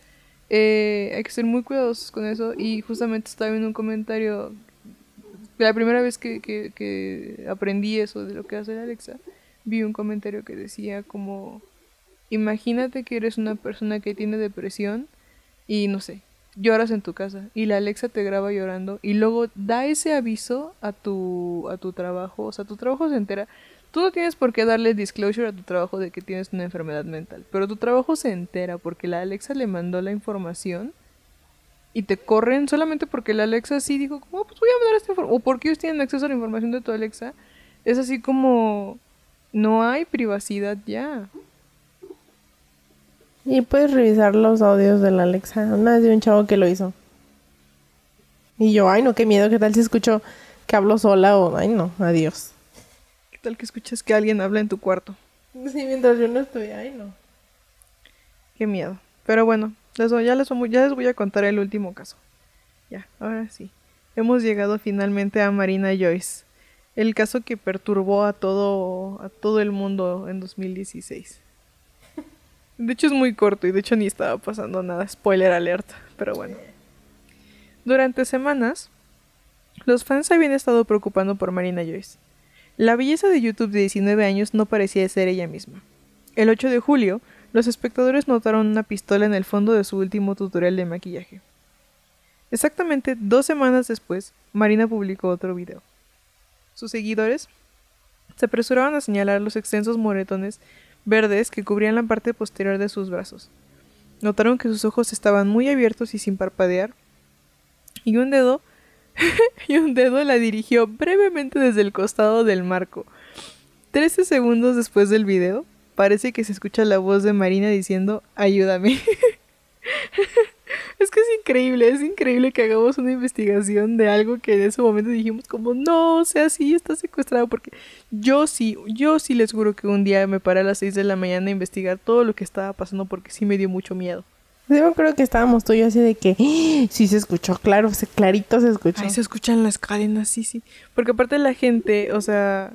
Speaker 1: eh, hay que ser muy cuidadosos con eso y justamente estaba viendo un comentario la primera vez que, que, aprendí eso de lo que hace la Alexa, vi un comentario que decía como, imagínate que eres una persona que tiene depresión y no sé, lloras en tu casa y la Alexa te graba llorando y luego da ese aviso a tu, a tu trabajo, o sea, tu trabajo se entera. Tú no tienes por qué darle disclosure a tu trabajo de que tienes una enfermedad mental, pero tu trabajo se entera porque la Alexa le mandó la información y te corren solamente porque la Alexa sí dijo, como, pues voy a mandar esta información, o porque ellos tienen acceso a la información de tu Alexa, es así como, no hay privacidad ya.
Speaker 2: Y puedes revisar los audios de la Alexa. Una vez de un chavo que lo hizo. Y yo, ay no, qué miedo, ¿qué tal si escucho que hablo sola o, ay no, adiós?
Speaker 1: ¿Qué tal que escuchas que alguien habla en tu cuarto?
Speaker 2: Sí, mientras yo no estoy, ay no.
Speaker 1: Qué miedo. Pero bueno, ya, les, ya les voy a contar el último caso. Ya, ahora sí. Hemos llegado finalmente a Marina Joyce. El caso que perturbó a todo, a todo el mundo en 2016. De hecho es muy corto y de hecho ni estaba pasando nada. Spoiler alerta. Pero bueno. Durante semanas, los fans habían estado preocupando por Marina Joyce. La belleza de YouTube de 19 años no parecía ser ella misma. El 8 de julio, los espectadores notaron una pistola en el fondo de su último tutorial de maquillaje. Exactamente dos semanas después, Marina publicó otro video. Sus seguidores se apresuraban a señalar los extensos moretones verdes que cubrían la parte posterior de sus brazos. Notaron que sus ojos estaban muy abiertos y sin parpadear, y un dedo (laughs) y un dedo la dirigió brevemente desde el costado del marco. Trece segundos después del video, parece que se escucha la voz de Marina diciendo, ayúdame. (laughs) es que es increíble, es increíble que hagamos una investigación de algo que en ese momento dijimos como, no, o sea, sí, está secuestrado, porque yo sí, yo sí les juro que un día me paré a las 6 de la mañana a investigar todo lo que estaba pasando porque sí me dio mucho miedo.
Speaker 2: Yo creo que estábamos tú y yo así de que ¡Ah! sí se escuchó, claro, clarito se escuchó.
Speaker 1: Ay, se escuchan las cadenas, sí, sí. Porque aparte la gente, o sea,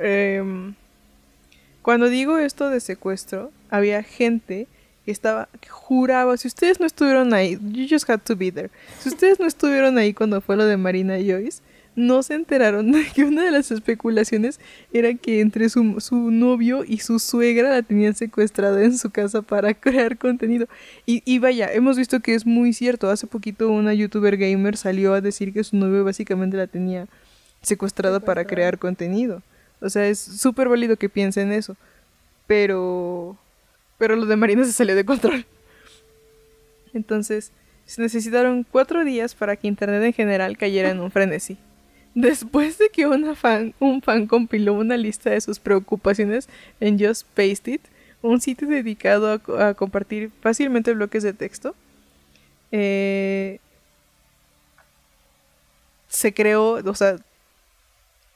Speaker 1: eh, cuando digo esto de secuestro, había gente que estaba, que juraba, si ustedes no estuvieron ahí, you just had to be there. Si ustedes no estuvieron ahí cuando fue lo de Marina Joyce, no se enteraron de que una de las especulaciones era que entre su, su, novio y su suegra la tenían secuestrada en su casa para crear contenido. Y, y, vaya, hemos visto que es muy cierto. Hace poquito una youtuber gamer salió a decir que su novio básicamente la tenía secuestrada para crear contenido. O sea, es súper válido que piensen eso. Pero pero lo de Marina se salió de control. Entonces, se necesitaron cuatro días para que Internet en general cayera en un frenesí. Después de que una fan, un fan compiló una lista de sus preocupaciones en Just Paste It, un sitio dedicado a, compartir fácilmente bloques de texto, eh, se creó, o sea,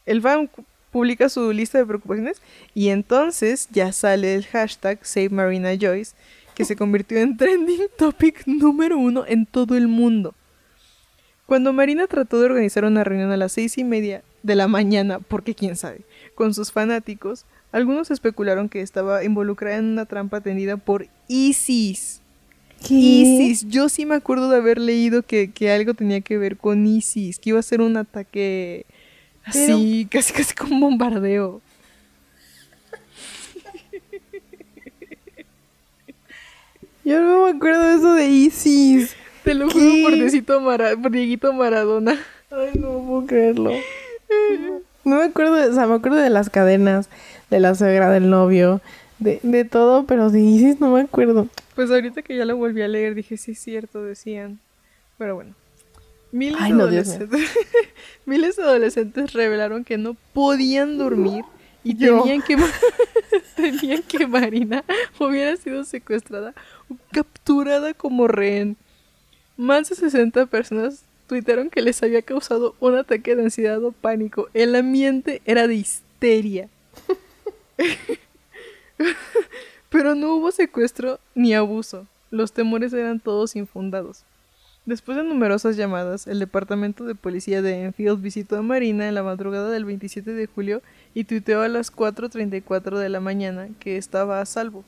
Speaker 1: el fan publica su lista de preocupaciones y entonces ya sale el hashtag Save Marina Joyce que se convirtió en trending topic número uno en todo el mundo. Cuando Marina trató de organizar una reunión a las seis y media de la mañana, porque quién sabe, con sus fanáticos, algunos especularon que estaba involucrada en una trampa tendida por ISIS. ISIS, yo sí me acuerdo de haber leído que, que algo tenía que ver con ISIS, que iba a ser un ataque Así, casi casi como un bombardeo.
Speaker 2: Yo no me acuerdo de eso de Isis.
Speaker 1: Te lo juro por, Diegito, por Dieguito Maradona.
Speaker 2: Ay, no puedo creerlo. No me acuerdo, de, o sea, me acuerdo de las cadenas, de la suegra del novio, de, de todo, pero de Isis no me acuerdo.
Speaker 1: Pues ahorita que ya lo volví a leer dije, sí es cierto, decían. Pero bueno. Miles, de adolescentes, (laughs) miles de adolescentes revelaron que no podían dormir y tenían que, (laughs) tenían que Marina hubiera sido secuestrada o capturada como rehén. Más de 60 personas tuitaron que les había causado un ataque de ansiedad o pánico. El ambiente era de histeria. (laughs) Pero no hubo secuestro ni abuso. Los temores eran todos infundados. Después de numerosas llamadas, el departamento de policía de Enfield visitó a Marina en la madrugada del 27 de julio y tuiteó a las 4.34 de la mañana que estaba a salvo.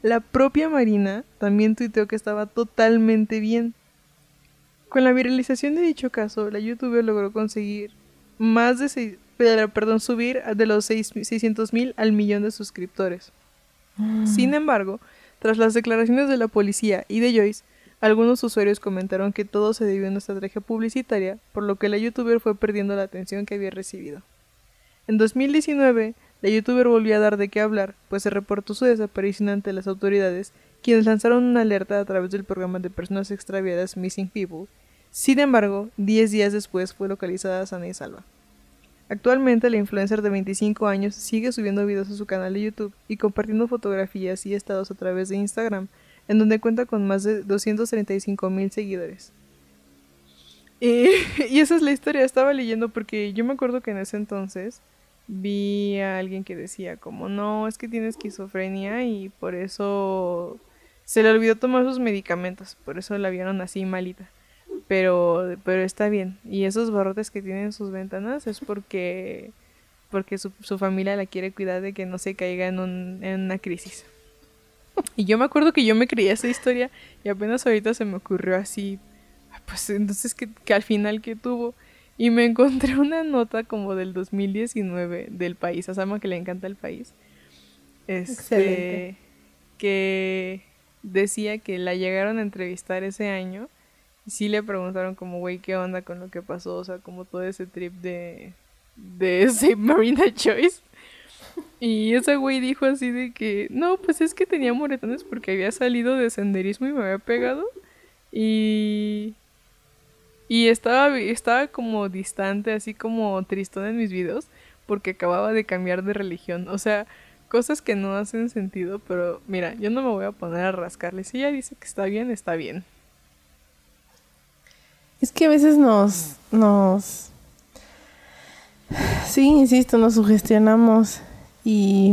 Speaker 1: La propia Marina también tuiteó que estaba totalmente bien. Con la viralización de dicho caso, la youtuber logró conseguir más de seis, perdón, subir de los 600.000 al millón de suscriptores. Ah. Sin embargo, tras las declaraciones de la policía y de Joyce, algunos usuarios comentaron que todo se debió a una estrategia publicitaria, por lo que la youtuber fue perdiendo la atención que había recibido. En 2019, la youtuber volvió a dar de qué hablar, pues se reportó su desaparición ante las autoridades, quienes lanzaron una alerta a través del programa de personas extraviadas Missing People. Sin embargo, 10 días después fue localizada sana y salva. Actualmente la influencer de 25 años sigue subiendo videos a su canal de YouTube y compartiendo fotografías y estados a través de Instagram, en donde cuenta con más de 235 mil seguidores. (laughs) Y, esa es la historia, estaba leyendo porque yo me acuerdo que en ese entonces vi a alguien que decía como no, es que tiene esquizofrenia y por eso se le olvidó tomar sus medicamentos, por eso la vieron así malita. Pero, pero está bien. Y esos barrotes que tienen sus ventanas es porque, porque su, su familia la quiere cuidar de que no se caiga en, un, en una crisis. (laughs) Y yo me acuerdo que yo me creía esa historia y apenas ahorita se me ocurrió así, pues entonces que, al final que tuvo. Y me encontré (laughs) una nota como del 2019 del país, a Sama que le encanta el país. Este, que decía que la llegaron a entrevistar ese año y sí le preguntaron como, güey, ¿qué onda con lo que pasó? O sea, como todo ese trip de, de Save (laughs) Marina Choice. Y ese güey dijo así de que, no, pues es que tenía moretones porque había salido de senderismo y me había pegado. Y... Y estaba, estaba como distante, así como tristón en mis videos, porque acababa de cambiar de religión. O sea, cosas que no hacen sentido, pero mira, yo no me voy a poner a rascarle. Si ella dice que está bien, está bien.
Speaker 2: Es que a veces nos, nos, sí, insisto, nos sugestionamos y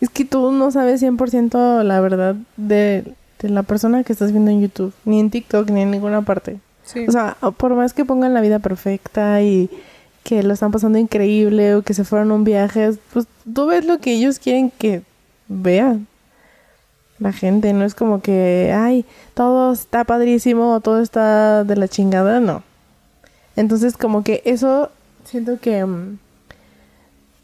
Speaker 2: es que tú no sabes 100% la verdad de, la persona que estás viendo en YouTube, ni en TikTok, ni en ninguna parte. O sea, por más que pongan la vida perfecta y que lo están pasando increíble o que se fueron a un viaje, pues tú ves lo que ellos quieren que vean. la gente, no es como que, ay, todo está padrísimo, todo está de la chingada, no. Entonces como que eso siento que, mm,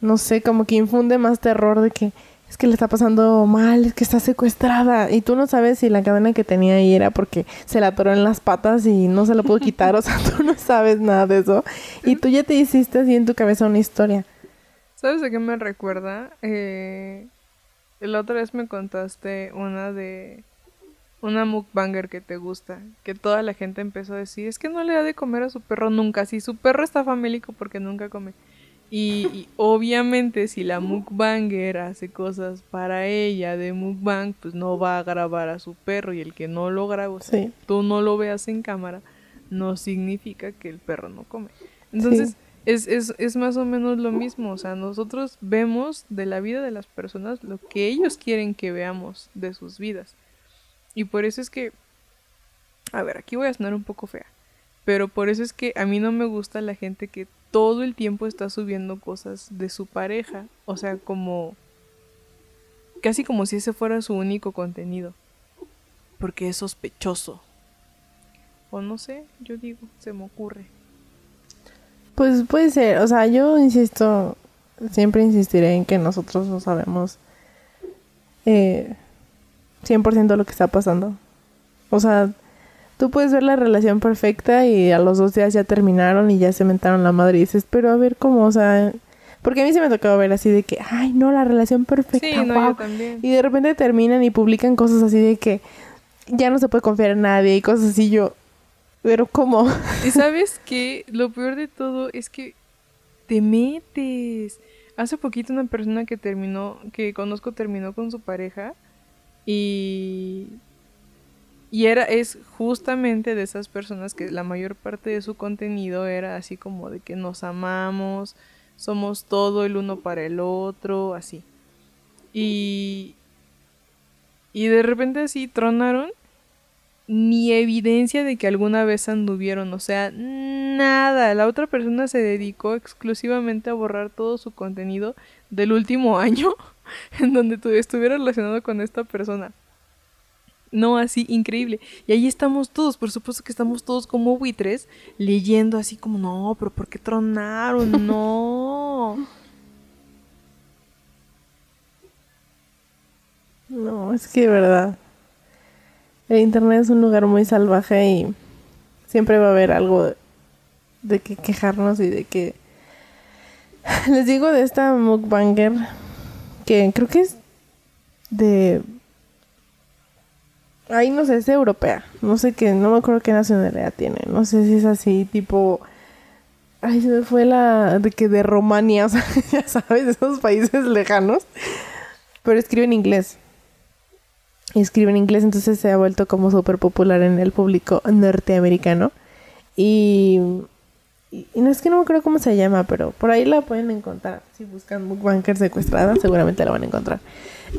Speaker 2: no sé, como que infunde más terror de que es que le está pasando mal, es que está secuestrada. Y tú no sabes si la cadena que tenía ahí era porque se la atoró en las patas y no se la pudo quitar. o sea, (laughs) tú no sabes nada de eso. Y tú ya te hiciste así en tu cabeza una historia.
Speaker 1: ¿Sabes de qué me recuerda? Eh, la otra vez me contaste una de una mukbanger que te gusta, que toda la gente empezó a decir, es que no le da de comer a su perro nunca, si su perro está famélico porque nunca come. Y, obviamente si la mukbanger hace cosas para ella de mukbang, pues no va a grabar a su perro. Y el que no lo graba, tú no lo veas en cámara, no significa que el perro no come. Entonces es, es, es más o menos lo mismo, o sea, nosotros vemos de la vida de las personas lo que ellos quieren que veamos de sus vidas. Y por eso es que, a ver, aquí voy a sonar un poco fea, pero por eso es que a mí no me gusta la gente que todo el tiempo está subiendo cosas de su pareja. O sea, como... Casi como si ese fuera su único contenido. Porque es sospechoso. O no sé, yo digo, se me ocurre.
Speaker 2: Pues puede ser, o sea, yo insisto, siempre insistiré en que nosotros no sabemos eh, 100% lo que está pasando. O sea, tú puedes ver la relación perfecta y a los dos días ya terminaron y ya se mentaron la madre y dices, pero a ver cómo, o sea, porque a mí se me tocaba ver así de que, ay, no, la relación perfecta. Sí, no, yo también. Y de repente terminan y publican cosas así de que ya no se puede confiar en nadie y cosas así. Yo, pero ¿cómo?
Speaker 1: Y sabes que lo peor de todo es que te metes. Hace poquito una persona que terminó, que conozco terminó con su pareja y y era, es justamente de esas personas que la mayor parte de su contenido era así como de que nos amamos, somos todo el uno para el otro, así. Y, y de repente así tronaron, ni evidencia de que alguna vez anduvieron, o sea, nada. La otra persona se dedicó exclusivamente a borrar todo su contenido del último (laughs) año en donde estuviera relacionado con esta persona. No, así, increíble. Y ahí estamos todos, por supuesto que estamos todos como buitres, leyendo así como, no, pero ¿por qué tronaron? (laughs) No.
Speaker 2: No, es que de verdad. El internet es un lugar muy salvaje y siempre va a haber algo de que quejarnos y de que... (sighs) Les digo de esta mukbanger que creo que es de Ahí no sé, es europea. No sé qué, no me acuerdo qué nacionalidad tiene. No sé si es así, tipo. Ay, se me fue la. de que de Romania, o (laughs) sea, ya sabes, de esos países lejanos. Pero escribe en inglés. Escribe en inglés, entonces se ha vuelto como súper popular en el público norteamericano. Y, y, no es que no me acuerdo cómo se llama, pero por ahí la pueden encontrar. Si buscan Mukbanger secuestrada, seguramente la van a encontrar.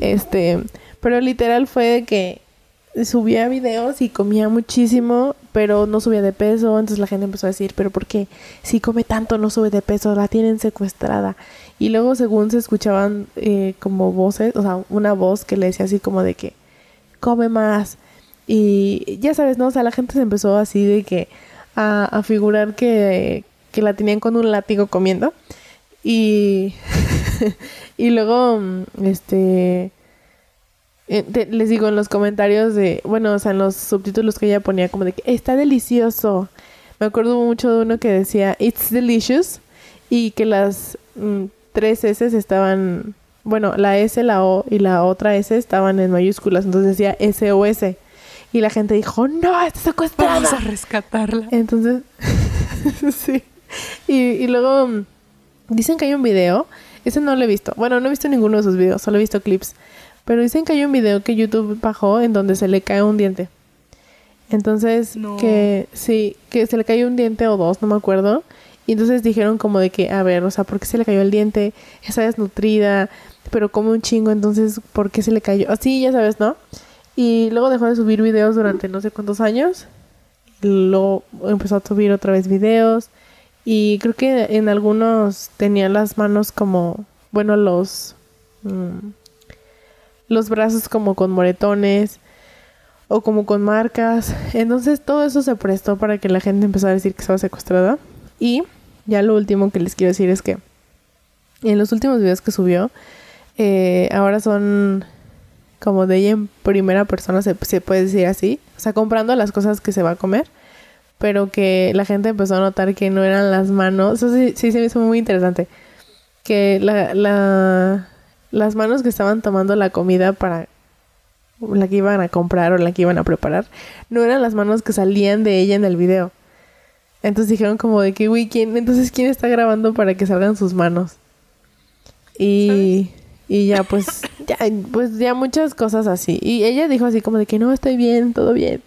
Speaker 2: Este, pero literal fue que subía videos y comía muchísimo, pero no subía de peso. Entonces la gente empezó a decir, pero ¿por qué? Si come tanto no sube de peso, la tienen secuestrada. Y luego según se escuchaban eh, como voces, o sea, una voz que le decía así como de que come más. Y ya sabes, ¿no? O sea, la gente se empezó así de que a, a figurar que, que la tenían con un látigo comiendo. Y, (laughs) y luego, este eh, les digo en los comentarios de, bueno, o sea, en los subtítulos que ella ponía como de que está delicioso. Me acuerdo mucho de uno que decía It's delicious y que las mm, tres S estaban, bueno, la S, la O y la otra S estaban en mayúsculas, entonces decía SOS. Y la gente dijo, no, está secuestrada.
Speaker 1: Vamos a rescatarla.
Speaker 2: Entonces, (laughs) sí. Y, y luego mm, dicen que hay un video, ese no lo he visto. Bueno, no he visto ninguno de sus videos, solo he visto clips pero dicen que hay un video que YouTube bajó en donde se le cae un diente. Entonces, que sí, que se le cayó un diente o dos, no me acuerdo. Y entonces dijeron como de que, a ver, o sea, ¿por qué se le cayó el diente? Está desnutrida, pero come un chingo, entonces, ¿por qué se le cayó? Así, ya sabes, ¿no? Y luego dejó de subir videos durante no sé cuántos años. Luego empezó a subir otra vez videos. Y creo que en algunos tenía las manos como, bueno, los... Mm, los brazos como con moretones o como con marcas. Entonces todo eso se prestó para que la gente empezara a decir que estaba secuestrada. Y ya lo último que les quiero decir es que en los últimos videos que subió, eh, ahora son como de ella en primera persona, se, se puede decir así. O sea, comprando las cosas que se va a comer pero que la gente empezó a notar que no eran las manos. Eso sí, sí se me hizo muy interesante. Que la, la, las manos que estaban tomando la comida para la que iban a comprar o la que iban a preparar, no eran las manos que salían de ella en el video. Entonces dijeron como de que, uy, ¿quién? Entonces, ¿quién está grabando para que salgan sus manos? Y, y ya, pues, ya, pues ya muchas cosas así. Y ella dijo así como de que no, estoy bien, todo bien.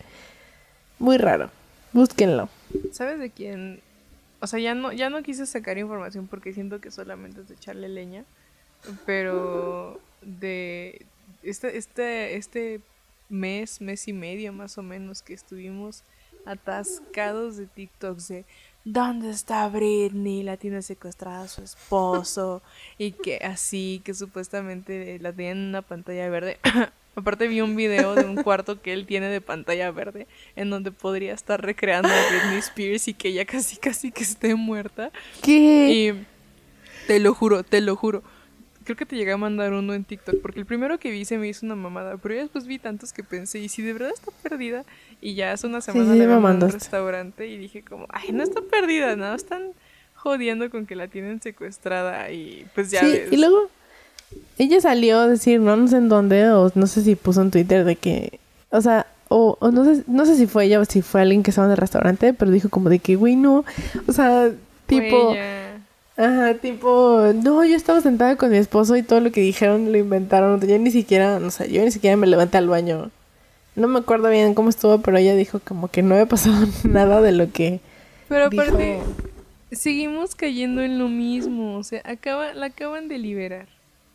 Speaker 2: Muy raro. Búsquenlo.
Speaker 1: ¿Sabes de quién? O sea, ya no, ya no quise sacar información porque siento que solamente es de echarle leña. Pero de este, este, este mes, mes y medio más o menos que estuvimos atascados de TikToks de ¿Dónde está Britney? La tiene secuestrada a su esposo. y que así, que supuestamente la tienen en una pantalla verde. (coughs) Aparte vi un video de un cuarto que él tiene de pantalla verde en donde podría estar recreando a Britney Spears y que ella casi casi que esté muerta.
Speaker 2: ¿Qué?
Speaker 1: Y te lo juro, te lo juro. Creo que te llegué a mandar uno en TikTok porque el primero que vi se me hizo una mamada, pero después vi tantos que pensé, ¿y si de verdad está perdida? Y ya hace una semana
Speaker 2: sí,
Speaker 1: le vi en un restaurante y dije como, ay, no está perdida, no, están jodiendo con que la tienen secuestrada y pues ya
Speaker 2: sí,
Speaker 1: ves.
Speaker 2: y luego ella salió a decir, no, no sé en dónde, o no sé si puso en Twitter de que, o sea, o, o no sé, no sé si fue ella o si fue alguien que estaba en el restaurante, pero dijo como de que, güey, no, o sea, tipo,
Speaker 1: ella.
Speaker 2: Ajá, tipo, no, yo estaba sentada con mi esposo y todo lo que dijeron lo inventaron, yo ni siquiera, no sé, yo ni siquiera me levanté al baño. No me acuerdo bien cómo estuvo, pero ella dijo como que no había pasado (laughs) nada de lo que
Speaker 1: Pero
Speaker 2: dijo.
Speaker 1: aparte, seguimos cayendo en lo mismo. O sea, acaba, la acaban de liberar.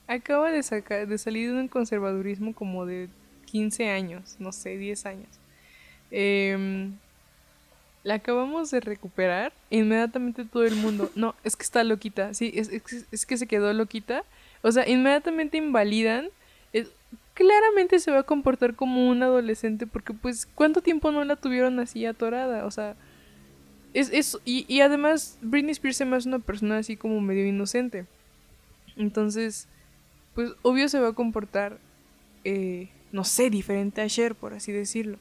Speaker 1: Acaba de sacar, de salir de un conservadurismo como de 15 años, no sé, 10 años. Em, la acabamos de recuperar. Inmediatamente todo el mundo. No, es que está loquita. Sí, es, es- es que se quedó loquita. O sea, inmediatamente invalidan. Es- claramente se va a comportar como un adolescente. Porque, pues, ¿cuánto tiempo no la tuvieron así atorada? O sea. Es, es, y, y además, Britney Spears se me una persona así como medio inocente. Entonces, pues obvio se va a comportar, eh, no sé, diferente a por así decirlo.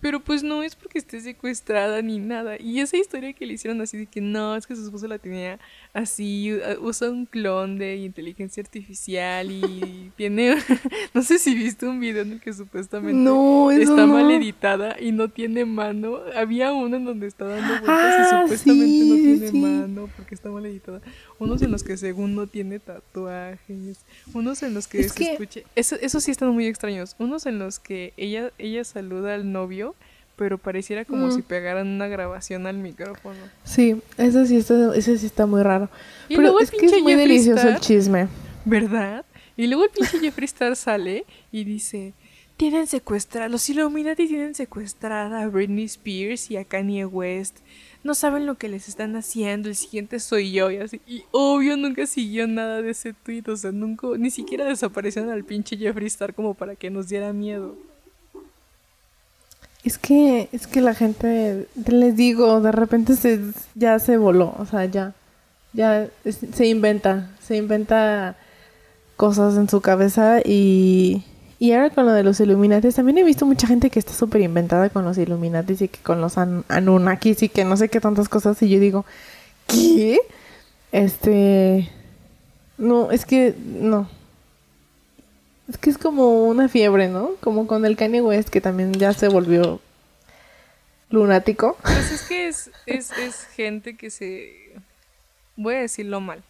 Speaker 1: Pero pues no es porque esté secuestrada ni nada. Y esa historia que le hicieron así de que no, es que su esposo la tenía así, u- usa un clon de inteligencia artificial y (laughs) tiene, (laughs) no sé si viste un video en el que supuestamente
Speaker 2: No, eso
Speaker 1: está
Speaker 2: no.
Speaker 1: mal editada y no tiene mano. Había uno en donde está dando vueltas
Speaker 2: Ah,
Speaker 1: y supuestamente no tiene
Speaker 2: sí.
Speaker 1: mano porque está mal editada. Unos en los que según no tiene tatuajes. Unos en los que
Speaker 2: Es
Speaker 1: se
Speaker 2: que-
Speaker 1: escuche. Eso, esos sí están muy extraños. Unos en los que ella, ella saluda al novio, pero pareciera como
Speaker 2: Mm.
Speaker 1: si pegaran una grabación al micrófono.
Speaker 2: Sí, eso sí está, eso sí está muy raro.
Speaker 1: Y
Speaker 2: Pero
Speaker 1: luego
Speaker 2: es que
Speaker 1: pinche
Speaker 2: es muy delicioso el chisme.
Speaker 1: ¿Verdad? Y luego el pinche Jeffree Star sale y dice, tienen secuestrada, los Illuminati tienen secuestrada a Britney Spears y a Kanye West. No saben lo que les están haciendo, el siguiente soy yo y así. Y obvio nunca siguió nada de ese tweet, o sea, nunca, ni siquiera desaparecieron al pinche Jeffree Star como para que nos diera miedo.
Speaker 2: Es que, es que la gente, les digo, de repente se, ya se voló, o sea, ya, ya se inventa, se inventa cosas en su cabeza y, y ahora con lo de los Illuminati, también he visto mucha gente que está súper inventada con los Illuminati y que con los An- Anunnakis y que no sé qué tantas cosas y yo digo, ¿qué? Este, no, es que, no. Es que es como una fiebre, ¿no? Como con el Kanye West que también ya se volvió lunático.
Speaker 1: Pues es que es, es, es gente que se... Voy a decirlo mal.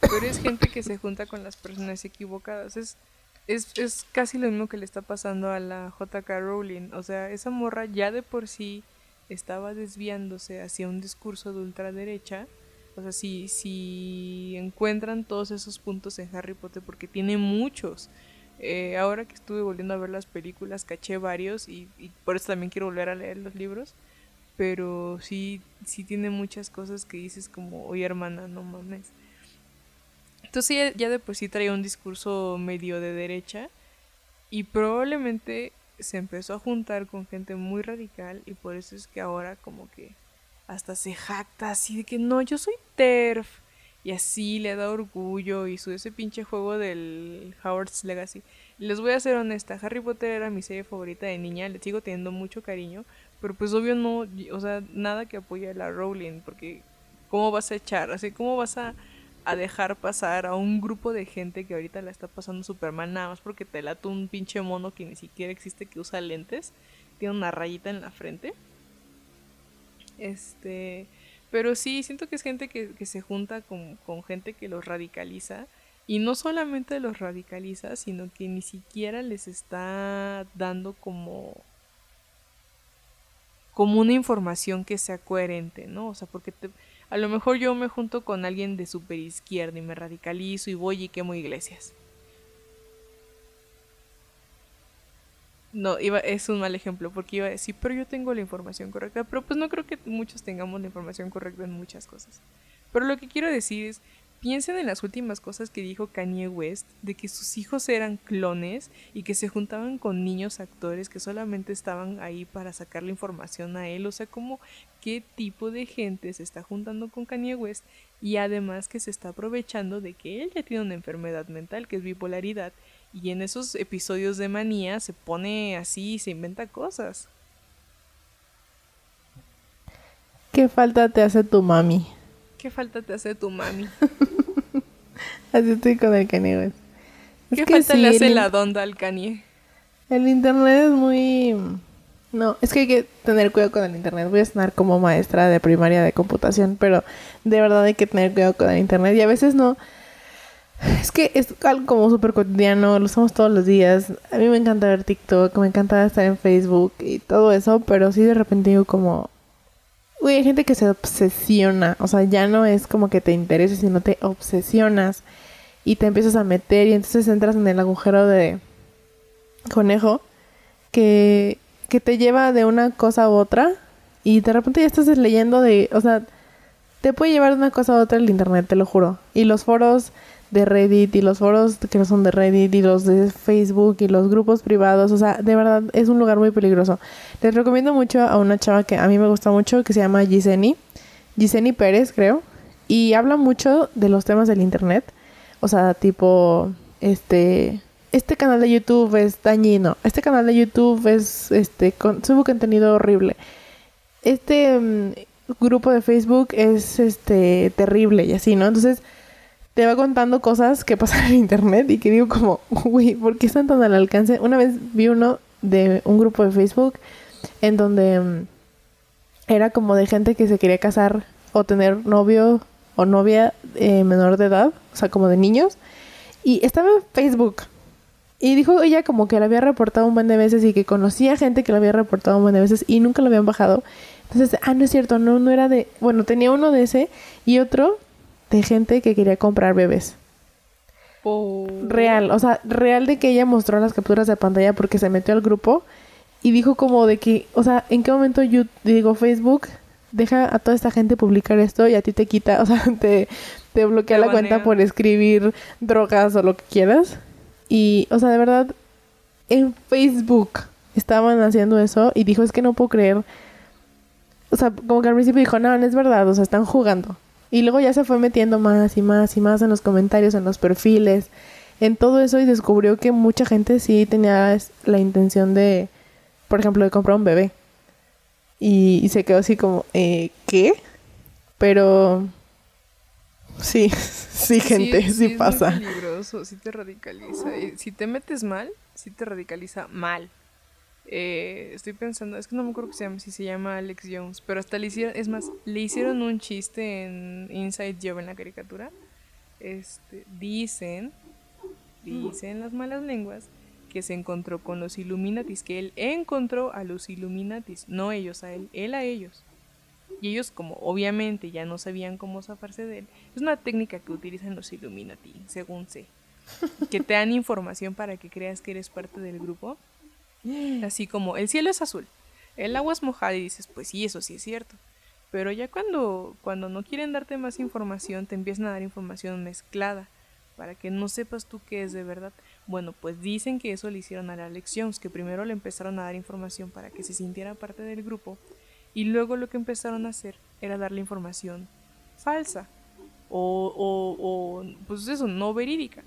Speaker 1: Pero es gente que se junta con las personas equivocadas. Es, es, es casi lo mismo que le está pasando a la JK Rowling. O sea, esa morra ya de por sí estaba desviándose hacia un discurso de ultraderecha. O sea, si, si encuentran todos esos puntos en Harry Potter, porque tiene muchos. Eh, ahora que estuve volviendo a ver las películas, caché varios y, por eso también quiero volver a leer los libros. Pero sí, sí tiene muchas cosas que dices como, oye hermana, no mames. Entonces ya, ya de por sí traía un discurso medio de derecha Y probablemente se empezó a juntar con gente muy radical y por eso es que ahora como que hasta se jacta así de que no, yo soy TERF. Y así le da orgullo y su ese pinche juego del Howard's Legacy. Les voy a ser honesta, Harry Potter era mi serie favorita de niña, le sigo teniendo mucho cariño, pero pues obvio no, o sea, nada que apoye a la Rowling, porque ¿cómo vas a echar? Así, ¿cómo vas a, a dejar pasar a un grupo de gente que ahorita la está pasando Superman nada más porque te late un pinche mono que ni siquiera existe que usa lentes, tiene una rayita en la frente? Este, pero sí, siento que es gente que, que se junta con, con gente que los radicaliza. Y no solamente los radicaliza, sino que ni siquiera les está dando como como una información que sea coherente, ¿no? O sea, porque te, a lo mejor yo me junto con alguien de super izquierda y me radicalizo y voy y quemo iglesias. No, iba, es un mal ejemplo porque iba a decir, pero yo tengo la información correcta, pero pues no creo que muchos tengamos la información correcta en muchas cosas. Pero lo que quiero decir es, piensen en las últimas cosas que dijo Kanye West, de que sus hijos eran clones y que se juntaban con niños actores que solamente estaban ahí para sacar la información a él, o sea, como qué tipo de gente se está juntando con Kanye West y además que se está aprovechando de que él ya tiene una enfermedad mental que es bipolaridad y en esos episodios de manía se pone así y se inventa cosas.
Speaker 2: ¿Qué falta te hace tu mami?
Speaker 1: ¿Qué falta te hace tu mami? (laughs)
Speaker 2: Así estoy con el Kanye.
Speaker 1: ¿Qué falta le hace la donda al Kanye?
Speaker 2: El internet es muy... No, es que hay que tener cuidado con el internet. Voy a sonar como maestra de primaria de computación, pero de verdad hay que tener cuidado con el internet. Y a veces no es que es algo como súper cotidiano, lo usamos todos los días. A mí me encanta ver TikTok, me encanta estar en Facebook y todo eso, pero sí de repente digo como... Uy, hay gente que se obsesiona, o sea, ya no es como que te interese, sino te obsesionas y te empiezas a meter y entonces entras en el agujero de conejo que, que te lleva de una cosa a otra y de repente ya estás leyendo de, o sea, te puede llevar de una cosa a otra el internet, te lo juro. Y los foros de Reddit y los foros que no son de Reddit y los de Facebook y los grupos privados. O sea, de verdad es un lugar muy peligroso. Les recomiendo mucho a una chava que a mí me gusta mucho que se llama Giseni. Giseni Pérez, creo. Y habla mucho de los temas del internet. O sea, tipo, este, este canal de YouTube es dañino. Este canal de YouTube es, este, con, contenido horrible. Este mm, grupo de Facebook es, este, terrible y así, ¿no? Entonces, te va contando cosas que pasan en internet y que digo como, uy, ¿por qué están tan al alcance? Una vez vi uno de un grupo de Facebook en donde mm, era como de gente que se quería casar o tener novio o novia eh, menor de edad, o sea, como de niños, y estaba en Facebook. Y dijo ella como que lo había reportado un buen de veces y que conocía gente que lo había reportado un buen de veces y nunca lo habían bajado. Entonces, ah, no es cierto, no, no era de, bueno, tenía uno de ese y otro de gente que quería comprar bebés. Real, o sea, real de que ella mostró las capturas de pantalla porque se metió al grupo y dijo como de que, o sea, ¿en qué momento yo digo Facebook deja a toda esta gente publicar esto y a ti te quita, o sea, (laughs) te, te bloquea la cuenta por escribir drogas o lo que quieras? Y, o sea, de verdad, en Facebook estaban haciendo eso y dijo, es que no puedo creer. O sea, como que al principio dijo, no, no es verdad, o sea, están jugando. Y luego ya se fue metiendo más y más y más en los comentarios, en los perfiles, en todo eso y descubrió que mucha gente sí tenía la intención de, por ejemplo, de comprar un bebé. Y, se quedó así como, eh, ¿qué? Pero sí, (laughs) sí, gente, sí, sí, sí pasa.
Speaker 1: Es peligroso, sí te radicaliza. Y si te metes mal, sí te radicaliza mal. Eh, estoy pensando, es que no me acuerdo se llama, si se llama Alex Jones, pero hasta le hicieron, es más, le hicieron un chiste en Inside Job en la caricatura. Este, dicen, dicen las malas lenguas, que se encontró con los Illuminatis, que él encontró a los Illuminatis, no ellos a él, él a ellos. Y ellos, como obviamente ya no sabían cómo zafarse de él, es una técnica que utilizan los Illuminati, según sé. Que te dan información para que creas que eres parte del grupo (gasps) Así como el cielo es azul, el agua es mojada y dices, pues sí, eso sí es cierto. Pero ya cuando, cuando no quieren darte más información, te empiezan a dar información mezclada para que no sepas tú qué es de verdad. Bueno, pues dicen que eso le hicieron a la lección, que primero le empezaron a dar información para que se sintiera parte del grupo y luego lo que empezaron a hacer era darle información falsa o, o, o pues eso, no verídica.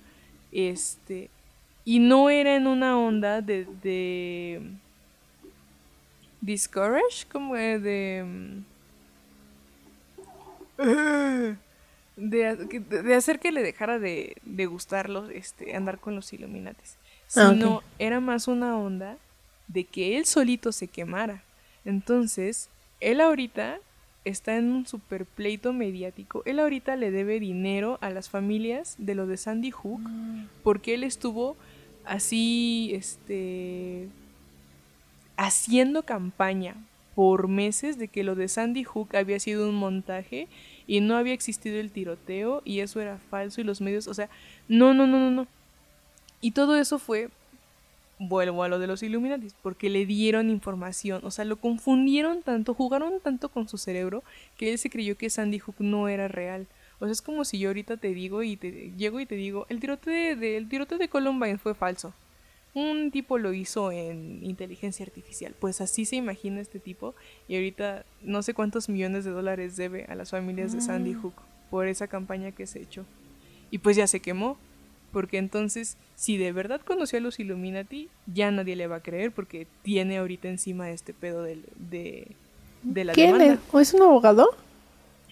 Speaker 1: Este, y no era en una onda de, de discourage, como de... De, de, hacer que le dejara de, de gustarlo este, andar con los Illuminatis. Ah, Sino era más una onda de que él solito se quemara. Entonces, él ahorita está en un super pleito mediático. Él ahorita le debe dinero a las familias de lo de Sandy Hook mm. porque él estuvo así, este, haciendo campaña por meses de que lo de Sandy Hook había sido un montaje y no había existido el tiroteo y eso era falso y los medios, o sea, no, no, no, no, no. Y todo eso fue, vuelvo a lo de los Illuminatis, porque le dieron información, o sea, lo confundieron tanto, jugaron tanto con su cerebro que él se creyó que Sandy Hook no era real. O sea, es como si yo ahorita te digo y te llego y te digo, el tiroteo de, el tiroteo de Columbine fue falso un tipo lo hizo en inteligencia artificial. Pues así se imagina este tipo y ahorita no sé cuántos millones de dólares debe a las familias de Sandy mm. Hook por esa campaña que se echó. Y pues ya se quemó, porque entonces si de verdad conoció a los Illuminati, ya nadie le va a creer porque tiene ahorita encima este pedo de, de, de la ¿Quién
Speaker 2: Es? ¿O es un abogado?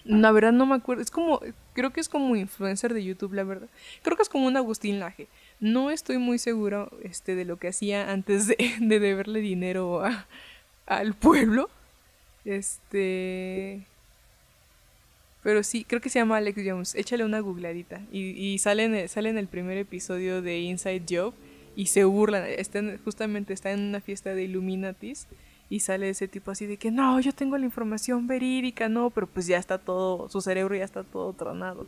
Speaker 1: La verdad no me acuerdo, es como, creo que es como influencer de YouTube, la verdad. Creo que es como un Agustín Laje. No estoy muy seguro este, de lo que hacía antes de, (laughs) de deberle dinero a, al pueblo. Este. Pero sí, creo que se llama Alex Jones. Échale una googladita. Y, y sale, en el, primer episodio de Inside Job. Y se burlan. Están, justamente está en una fiesta de Illuminatis. Y sale ese tipo así de que no, yo tengo la información verídica, no, pero pues ya está todo, su cerebro ya está todo tronado.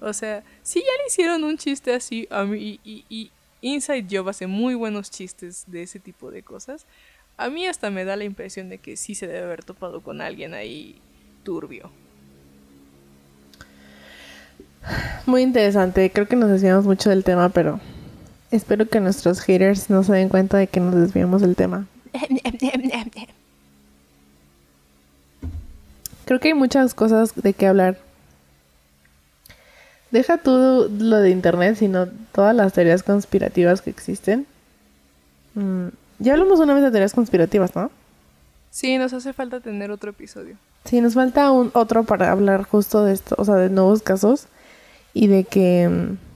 Speaker 1: O sea, si ya le hicieron un chiste así a mí y, y, Inside Job hace muy buenos chistes de ese tipo de cosas. A mí hasta me da la impresión de que sí se debe haber topado con alguien ahí turbio.
Speaker 2: Muy interesante. Creo que nos desviamos mucho del tema, pero espero que nuestros haters no se den cuenta de que nos desviamos del tema. Creo que hay muchas cosas de qué hablar Deja tú lo de internet, sino todas las teorías conspirativas que existen. Mm, ya hablamos una vez de teorías conspirativas, ¿no?
Speaker 1: Sí, nos hace falta tener otro episodio.
Speaker 2: Sí, nos falta un otro para hablar justo de esto, o sea, de nuevos casos y de que mm,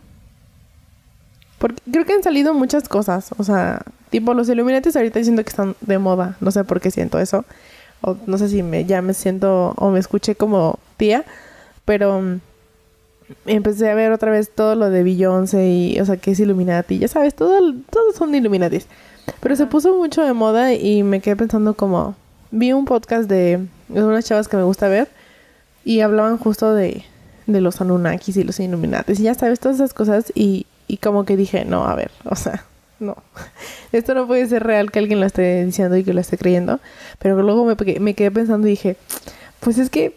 Speaker 2: porque creo que han salido muchas cosas, o sea, tipo los Illuminati ahorita diciendo que están de moda, no sé por qué siento eso, o no sé si me ya me siento o me escuché como tía, pero mm, empecé a ver otra vez todo lo de Beyoncé y, o sea, que es Illuminati, ya sabes, todo, todos son Illuminatis. Pero se puso mucho de moda y me quedé pensando como, vi un podcast de, unas chavas que me gusta ver y hablaban justo de, de los Anunnakis y los Illuminatis y ya sabes, todas esas cosas y, y como que dije, no, a ver, o sea, no, (laughs) esto no puede ser real que alguien lo esté diciendo y que lo esté creyendo, pero luego me, me quedé pensando y dije, pues es que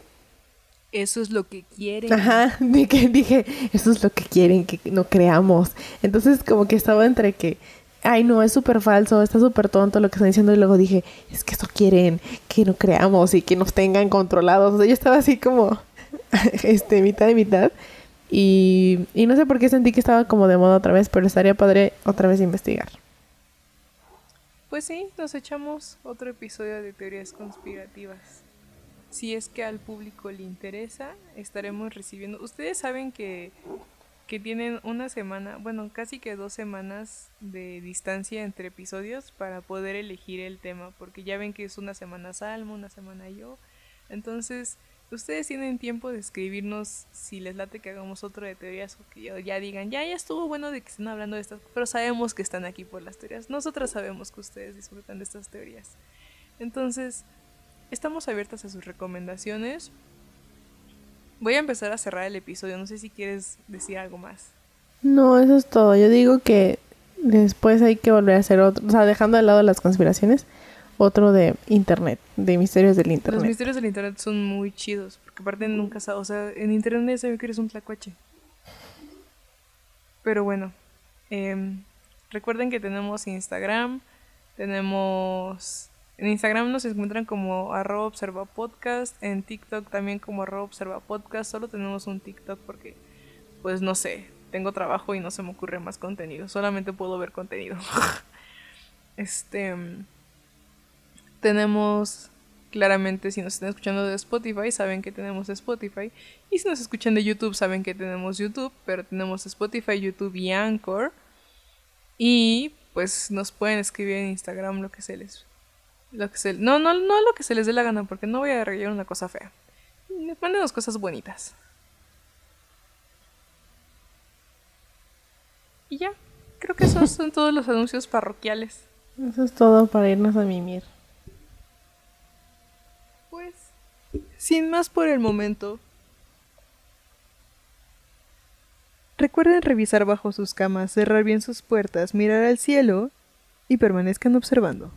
Speaker 1: eso es lo que quieren.
Speaker 2: Ajá, (laughs) dije, dije, eso es lo que quieren, que no creamos. Entonces como que estaba entre que, ay no, es súper falso, está súper tonto lo que están diciendo y luego dije, es que eso quieren, que no creamos y que nos tengan controlados. O sea, yo estaba así como, (laughs) este, mitad de mitad. Y, y no sé por qué sentí que estaba como de moda otra vez, pero estaría padre otra vez investigar.
Speaker 1: Pues sí, nos echamos otro episodio de teorías conspirativas si es que al público le interesa, estaremos recibiendo. Ustedes saben que, que tienen una semana, bueno, casi que dos semanas de distancia entre episodios para poder elegir el tema, porque ya ven que es una semana Salmo, una semana yo. Entonces, ustedes tienen tiempo de escribirnos si les late que hagamos otro de teorías o que ya digan, ya, ya estuvo bueno de que estén hablando de estas, pero sabemos que están aquí por las teorías. Nosotras sabemos que ustedes disfrutan de estas teorías. Entonces, Estamos abiertas a sus recomendaciones. Voy a empezar a cerrar el episodio. No sé si quieres decir algo más.
Speaker 2: No, eso es todo. Yo digo que después hay que volver a hacer otro. O sea, dejando de lado las conspiraciones, otro de internet, de misterios del internet.
Speaker 1: Los misterios del internet son muy chidos. Porque aparte nunca sabes. O sea, en internet sabes que eres un tlacuache. Pero bueno, em, recuerden que tenemos Instagram, tenemos... En Instagram nos encuentran como arroba observa podcast, en TikTok también como arroba observa podcast, solo tenemos un TikTok porque, pues no sé, tengo trabajo y no se me ocurre más contenido, solamente puedo ver contenido. (laughs) este... Tenemos Claramente, si nos están escuchando de Spotify, saben que tenemos Spotify. Y si nos escuchan de YouTube, saben que tenemos YouTube. Pero tenemos Spotify, YouTube y Anchor. Y pues nos pueden escribir en Instagram lo que se les. Lo que se, no, no, no lo que se les dé la gana, porque no voy a arreglar una cosa fea. Mándenos cosas bonitas. Y ya, creo que esos son todos los anuncios parroquiales.
Speaker 2: Eso es todo para irnos a mimir.
Speaker 1: Sin más por el momento. Recuerden revisar bajo sus camas, cerrar bien sus puertas, mirar al cielo y permanezcan observando.